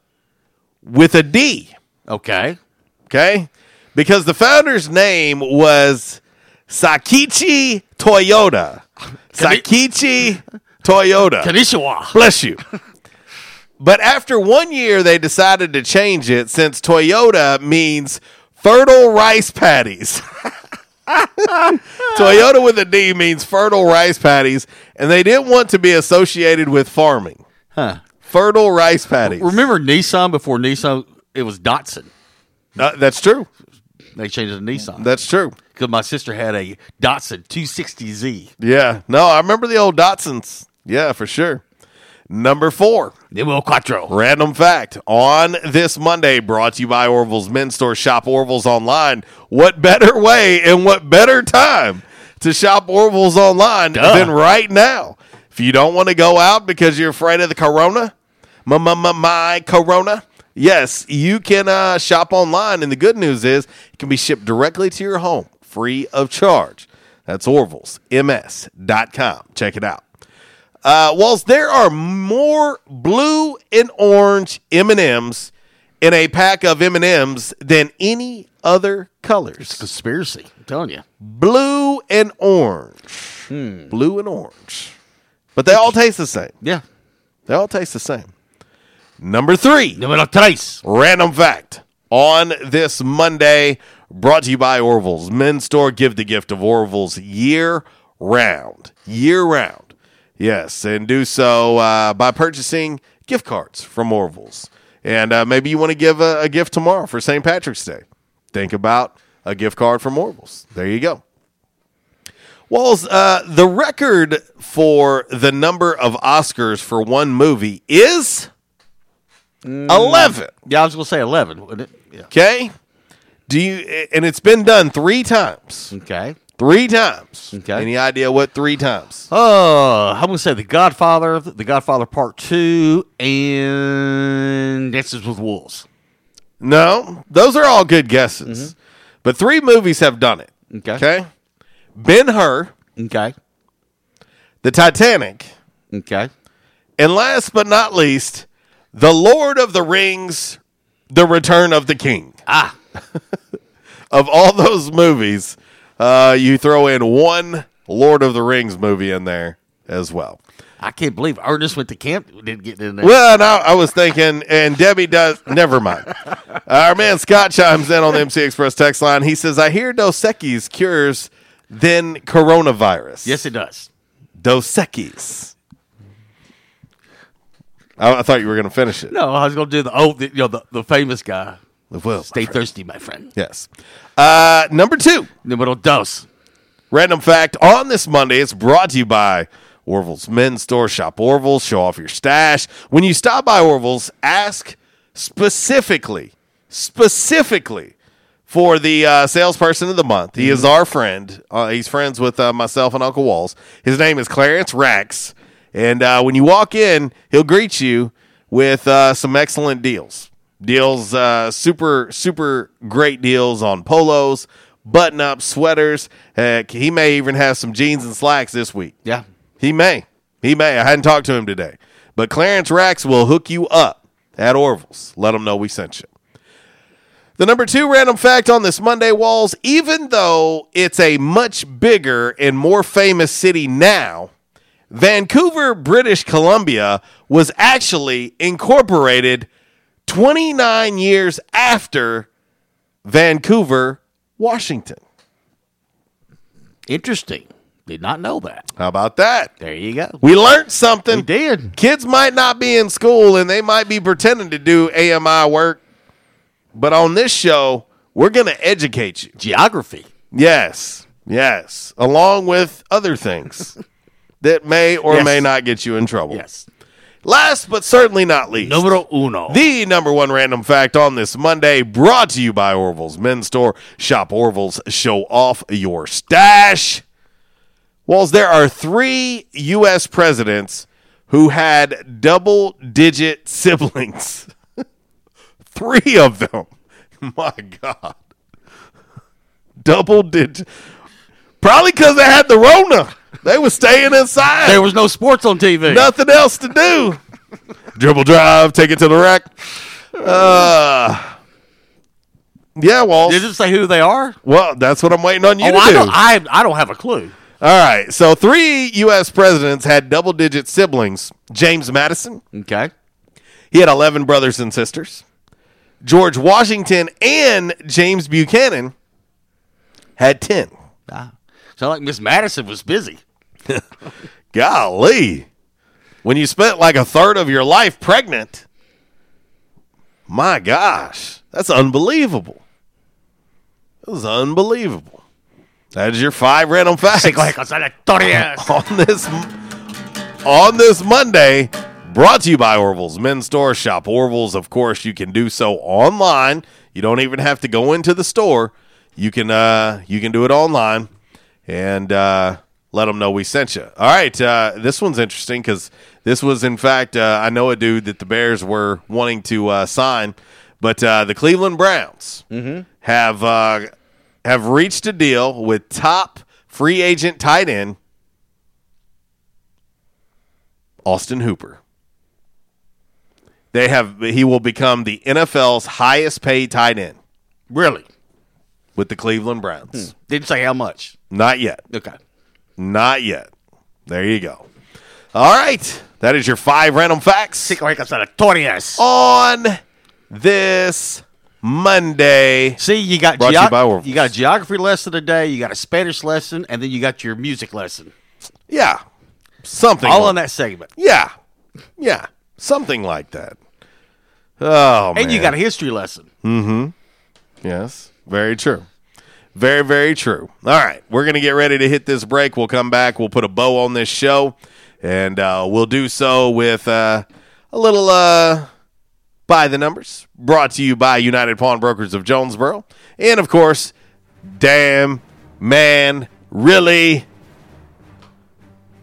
with a D. Okay. Okay. Because the founder's name was Sakichi Toyoda. Sakichi Toyoda. Konnichiwa. Bless you. But after one year, they decided to change it since Toyoda means fertile rice paddies. Toyoda with a D means fertile rice paddies, and they didn't want to be associated with farming. Huh. Fertile rice paddies. Remember Nissan before Nissan? It was Datsun. Uh, that's true. They changed it to Nissan. That's true. Because my sister had a Datsun 260Z. Yeah. No, I remember the old Datsuns. Yeah, for sure. Number four. Numero cuatro. Random fact on this Monday, brought to you by Orville's Men's Store. Shop Orville's online. What better way and what better time to shop Orville's online Duh. than right now? If you don't want to go out because you're afraid of the corona, my, my, my, my corona, yes, you can uh, shop online. And the good news is it can be shipped directly to your home free of charge. That's orvillesms.com. Check it out. Uh, whilst there are more blue and orange M&Ms in a pack of M&Ms than any other colors. Conspiracy. I'm telling you. Blue and orange. Blue and orange. But they all taste the same. Yeah. They all taste the same. Number three. Numero tres. Random fact on this Monday, brought to you by Orville's Men's Store. Give the gift of Orville's year round. Year round. Yes, and do so uh, by purchasing gift cards from Orville's. And uh, maybe you want to give a, a gift tomorrow for St. Patrick's Day. Think about a gift card from Orville's. There you go. Walls, uh, the record for the number of Oscars for one movie is 11. Yeah, I was going to say 11, wouldn't it? Yeah. Okay. Do you and it's been done 3 times. Okay. 3 times. Okay. Any idea what 3 times? Oh, I'm going to say The Godfather, The Godfather Part 2, and Dances with Wolves. No, those are all good guesses. But 3 movies have done it. Okay. Okay? Ben Hur, Okay. The Titanic, Okay. and last but not least, The Lord of the Rings, The Return of the King. Ah. of all those movies, uh, you throw in one Lord of the Rings movie in there as well. I can't believe Ernest went to camp didn't get in there. Well, I, I was thinking, and Debbie does. Never mind. Our man Scott chimes in on the MC Express text line. He says, "I hear Dos Equis cures then coronavirus." yes, it does. Dos Equis. I, I thought you were going to finish it. No, I was going to do the old, you know, the, the famous guy. Well, Stay thirsty, my friend. Yes. Uh, number two. Numero dos. Random fact on this Monday, it's brought to you by Orville's Men's Store. Shop Orville's, show off your stash. When you stop by Orville's, ask specifically, specifically for the uh, salesperson of the month. He is our friend. Uh, he's friends with uh, myself and Uncle Walls. His name is Clarence Rax. And uh, when you walk in, he'll greet you with uh, some excellent deals. Deals, uh, super, super great deals on polos, button up sweaters. Heck, he may even have some jeans and slacks this week. Yeah. He may. He may. I hadn't talked to him today. But Clarence Rax will hook you up at Orville's. Let him know we sent you. The number two random fact on this Monday Walls, even though it's a much bigger and more famous city now, Vancouver, British Columbia was actually incorporated 29 years after Vancouver, Washington. Interesting. Did not know that. How about that? There you go. We learned something. We did. Kids might not be in school and they might be pretending to do AMI work, but on this show, we're going to educate you. Geography. Yes, yes, along with other things that may or Yes. may not get you in trouble. Yes. Last but certainly not least, Numero uno. the number one random fact on this Monday, brought to you by Orville's Men's Store. Shop Orville's, show off your stash. Walls, there are three U.S. presidents who had double digit siblings. three of them. My God. Double digit. Probably because they had the Rona. They were staying inside. There was no sports on TV. Nothing else to do. Dribble drive, take it to the rack. Uh, yeah, well. Did it say who they are? Well, that's what I'm waiting on you oh, to I do. don't, I, I don't have a clue. All right. So three U.S. presidents had double digit siblings. James Madison. Okay. He had 11 brothers and sisters. George Washington and James Buchanan had 10. Ah. Sound like Miss Madison was busy. Golly. When you spent like a third of your life pregnant, my gosh, that's unbelievable. That was unbelievable. That is your five random facts. on this on this Monday, brought to you by Orville's Men's Store. Shop Orville's, of course, you can do so online. You don't even have to go into the store. You can uh, you can do it online and uh, let them know we sent you. All right, uh, this one's interesting because this was, in fact, uh, I know a dude that the Bears were wanting to uh, sign, but uh, the Cleveland Browns have uh, have reached a deal with top free agent tight end Austin Hooper. They have he will become the NFL's highest paid tight end. Really? With the Cleveland Browns. Didn't say how much. Not yet. Okay. Not yet. There you go. All right. That is your five random facts. On this Monday. See, you got Brought to you geog- by you got a geography lesson today, you got a Spanish lesson, and then you got your music lesson. Yeah. Something. All like- in that segment. Yeah. Yeah. Something like that. Oh, man. And you got a history lesson. Mm-hmm. Yes. Very true. Very, very true. All right. We're going to get ready to hit this break. We'll come back. We'll put a bow on this show. And uh, we'll do so with uh, a little uh, by the numbers brought to you by United Pawnbrokers of Jonesboro. And, of course, damn, man, really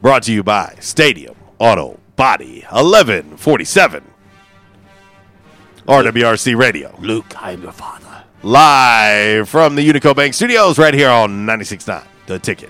brought to you by Stadium Auto Body 1147. RWRC Radio. Luke, I'm your father. Live from the Unico Bank Studios right here on 96.9 The Ticket.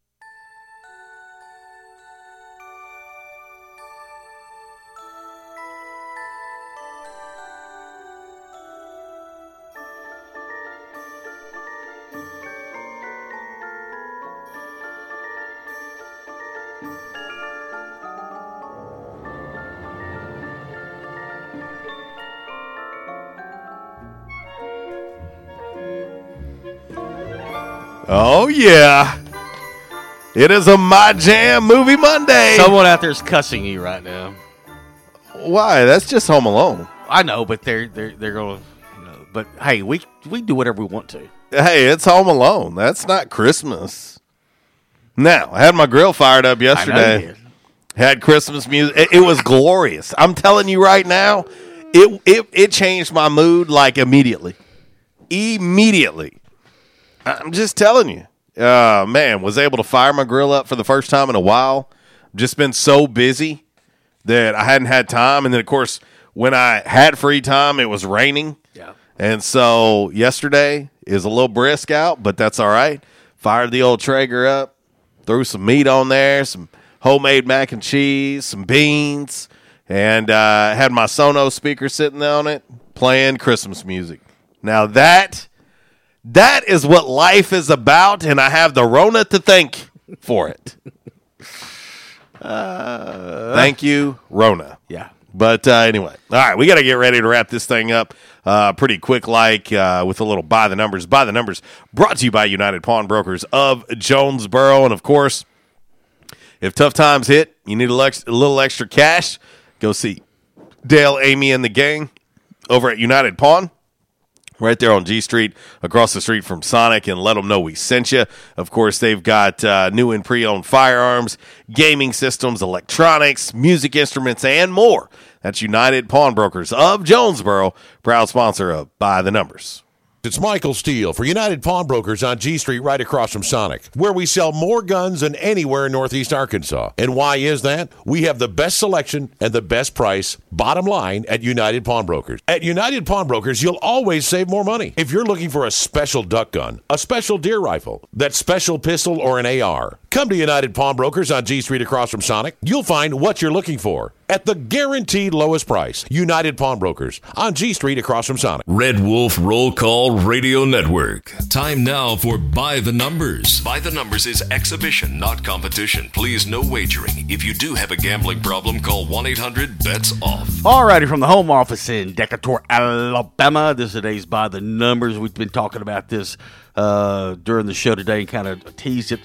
Oh yeah. It is a My Jam Movie Monday. Someone out there is cussing you right now. Why? That's just Home Alone. I know, but they're they're they're going to. You know, but hey, we we do whatever we want to. Hey, it's Home Alone. That's not Christmas. Now, I had my grill fired up I know you yesterday. Had Christmas music. It, it was glorious. I'm telling you right now, it it it changed my mood like immediately. Immediately. I'm just telling you. Uh man, was able to fire my grill up for the first time in a while. Just been so busy that I hadn't had time and then of course when I had free time it was raining. Yeah. And so yesterday is a little brisk out, but that's all right. Fired the old Traeger up, threw some meat on there, some homemade mac and cheese, some beans, and uh, had my Sonos speaker sitting on it playing Christmas music. Now that That is what life is about, and I have the Rona to thank for it. Thank you, Rona. Yeah. But uh, anyway, all right, we got to get ready to wrap this thing up uh, pretty quick, like uh, with a little by the numbers. By the numbers, brought to you by United Pawnbrokers of Jonesboro, and of course, if tough times hit, you need a, lex- a little extra cash. Go see Dale, Amy, and the gang over at United Pawn right there on G Street, across the street from Sonic, and let them know we sent you. Of course, they've got uh, new and pre owned firearms, gaming systems, electronics, music instruments, and more. That's United Pawnbrokers of Jonesboro, proud sponsor of By the Numbers. It's Michael Steele for United Pawnbrokers on G Street right across from Sonic, where we sell more guns than anywhere in Northeast Arkansas. And why is that? We have the best selection and the best price, bottom line, at United Pawnbrokers. At United Pawnbrokers, you'll always save more money. If you're looking for a special duck gun, a special deer rifle, that special pistol, or an AR, come to United Pawnbrokers on G Street across from Sonic. You'll find what you're looking for at the guaranteed lowest price. United Pawnbrokers on G Street across from Sonic. Red Wolf Roll Call Radio Network. Time now for By the Numbers. By the Numbers is exhibition, not competition. Please, no wagering. If you do have a gambling problem, call 1 800 BETS OFF. Alrighty, from the home office in Decatur, Alabama. This is today's By the numbers. We've been talking about this uh, during the show today and kind of teased it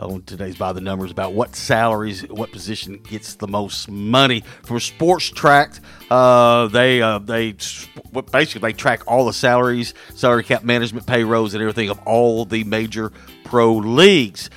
on today's by the numbers about what salaries, what position gets the most money from Spotrac. Uh, they uh, they basically they track all the salaries, salary cap management, payrolls, and everything of all the major pro leagues.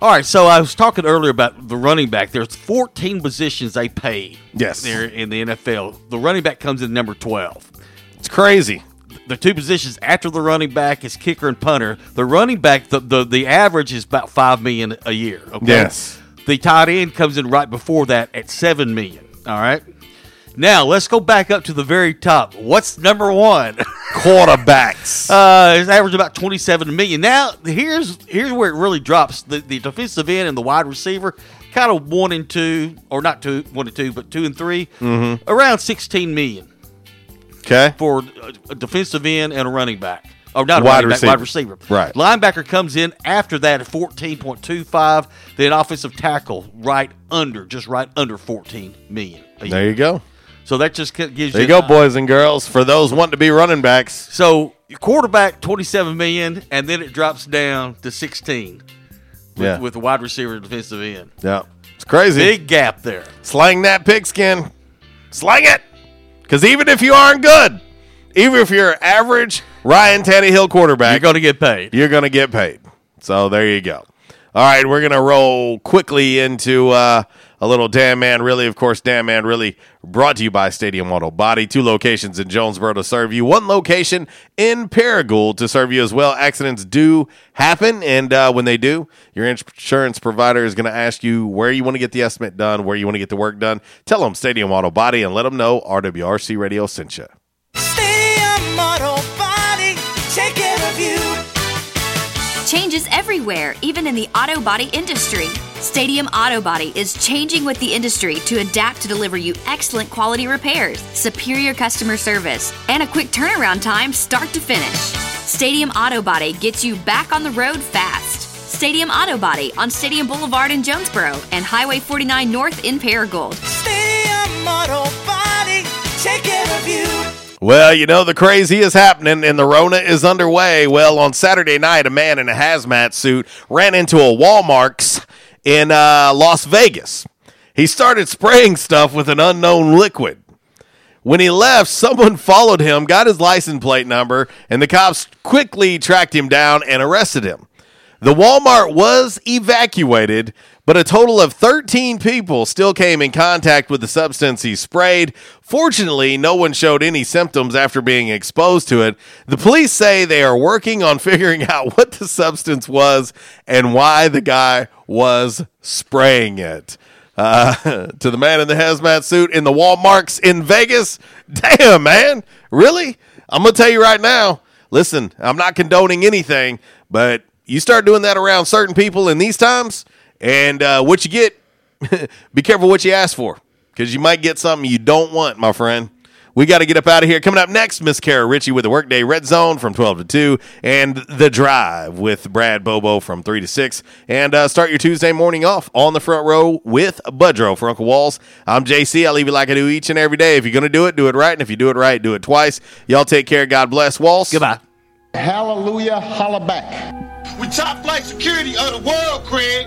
All right, so I was talking earlier about the running back. There's 14 positions they pay. Yes. there in the NFL. The running back comes in number 12. It's crazy. The two positions after the running back is kicker and punter. The running back, the the, the average is about five million a year. Okay? Yes. The tight end comes in right before that at seven million. All right. Now let's go back up to the very top. What's number one? Quarterbacks. uh, it's average about twenty-seven million. Now here's here's where it really drops. The the defensive end and the wide receiver, kind of one and two, or not two, one and two, but two and 3 Mhm. around sixteen million. Okay. For a- defensive end and a running back. Oh, not a Wide running back, wide receiver. receiver. Right. Linebacker comes in after that at 14.25. Then offensive tackle right under, just right under 14 million. There you go. So that just gives you. There you go, boys and girls. For those wanting to be running backs. So quarterback 27 million, and then it drops down to 16. With, Yeah. with wide receiver defensive end. Yeah. It's crazy. Big gap there. Slang that pigskin. Slang it. Because even if you aren't good, even if you're average Ryan Tannehill quarterback, You're going to get paid. You're going to get paid. So there you go. All right, we're going to roll quickly into uh, a little Damn Man Really. Of course, Damn Man Really brought to you by Stadium Auto Body. Two locations in Jonesboro to serve you, one location in Paragould to serve you as well. Accidents do happen, and uh, when they do, your insurance provider is going to ask you where you want to get the estimate done, where you want to get the work done. Tell them Stadium Auto Body and let them know RWRC Radio sent you. Stadium Auto Body, take care of you. Changes everywhere, even in the auto body industry. Stadium Auto Body is changing with the industry to adapt to deliver you excellent quality repairs, superior customer service, and a quick turnaround time start to finish. Stadium Auto Body gets you back on the road fast. Stadium Auto Body on Stadium Boulevard in Jonesboro and Highway 49 North in Paragould. Stadium Auto Body, take care of you. Well, you know, the crazy is happening and the Rona is underway. Well, on Saturday night, a man in a hazmat suit ran into a Walmart's in uh, Las Vegas. He started spraying stuff with an unknown liquid. When he left, someone followed him, got his license plate number, and the cops quickly tracked him down and arrested him. The Walmart was evacuated, but a total of 13 people still came in contact with the substance he sprayed. Fortunately, no one showed any symptoms after being exposed to it. The police say they are working on figuring out what the substance was and why the guy was spraying it. Uh, to the man in the hazmat suit in the Walmarts in Vegas, damn, man, really? I'm going to tell you right now. Listen, I'm not condoning anything, but you start doing that around certain people in these times, and uh, what you get, be careful what you ask for, because you might get something you don't want, my friend. We got to get up out of here. Coming up next, Miss Kara Ritchie with the Workday Red Zone from 12 to 2, and The Drive with Brad Bobo from 3 to 6. And uh, start your Tuesday morning off on the front row with Budrow for Uncle Walls. I'm JC. I leave you like I do each and every day. If you're going to do it, do it right. And if you do it right, do it twice. Y'all take care. God bless. Walls. Goodbye. Hallelujah, holla back. We top flight security of the world, Craig.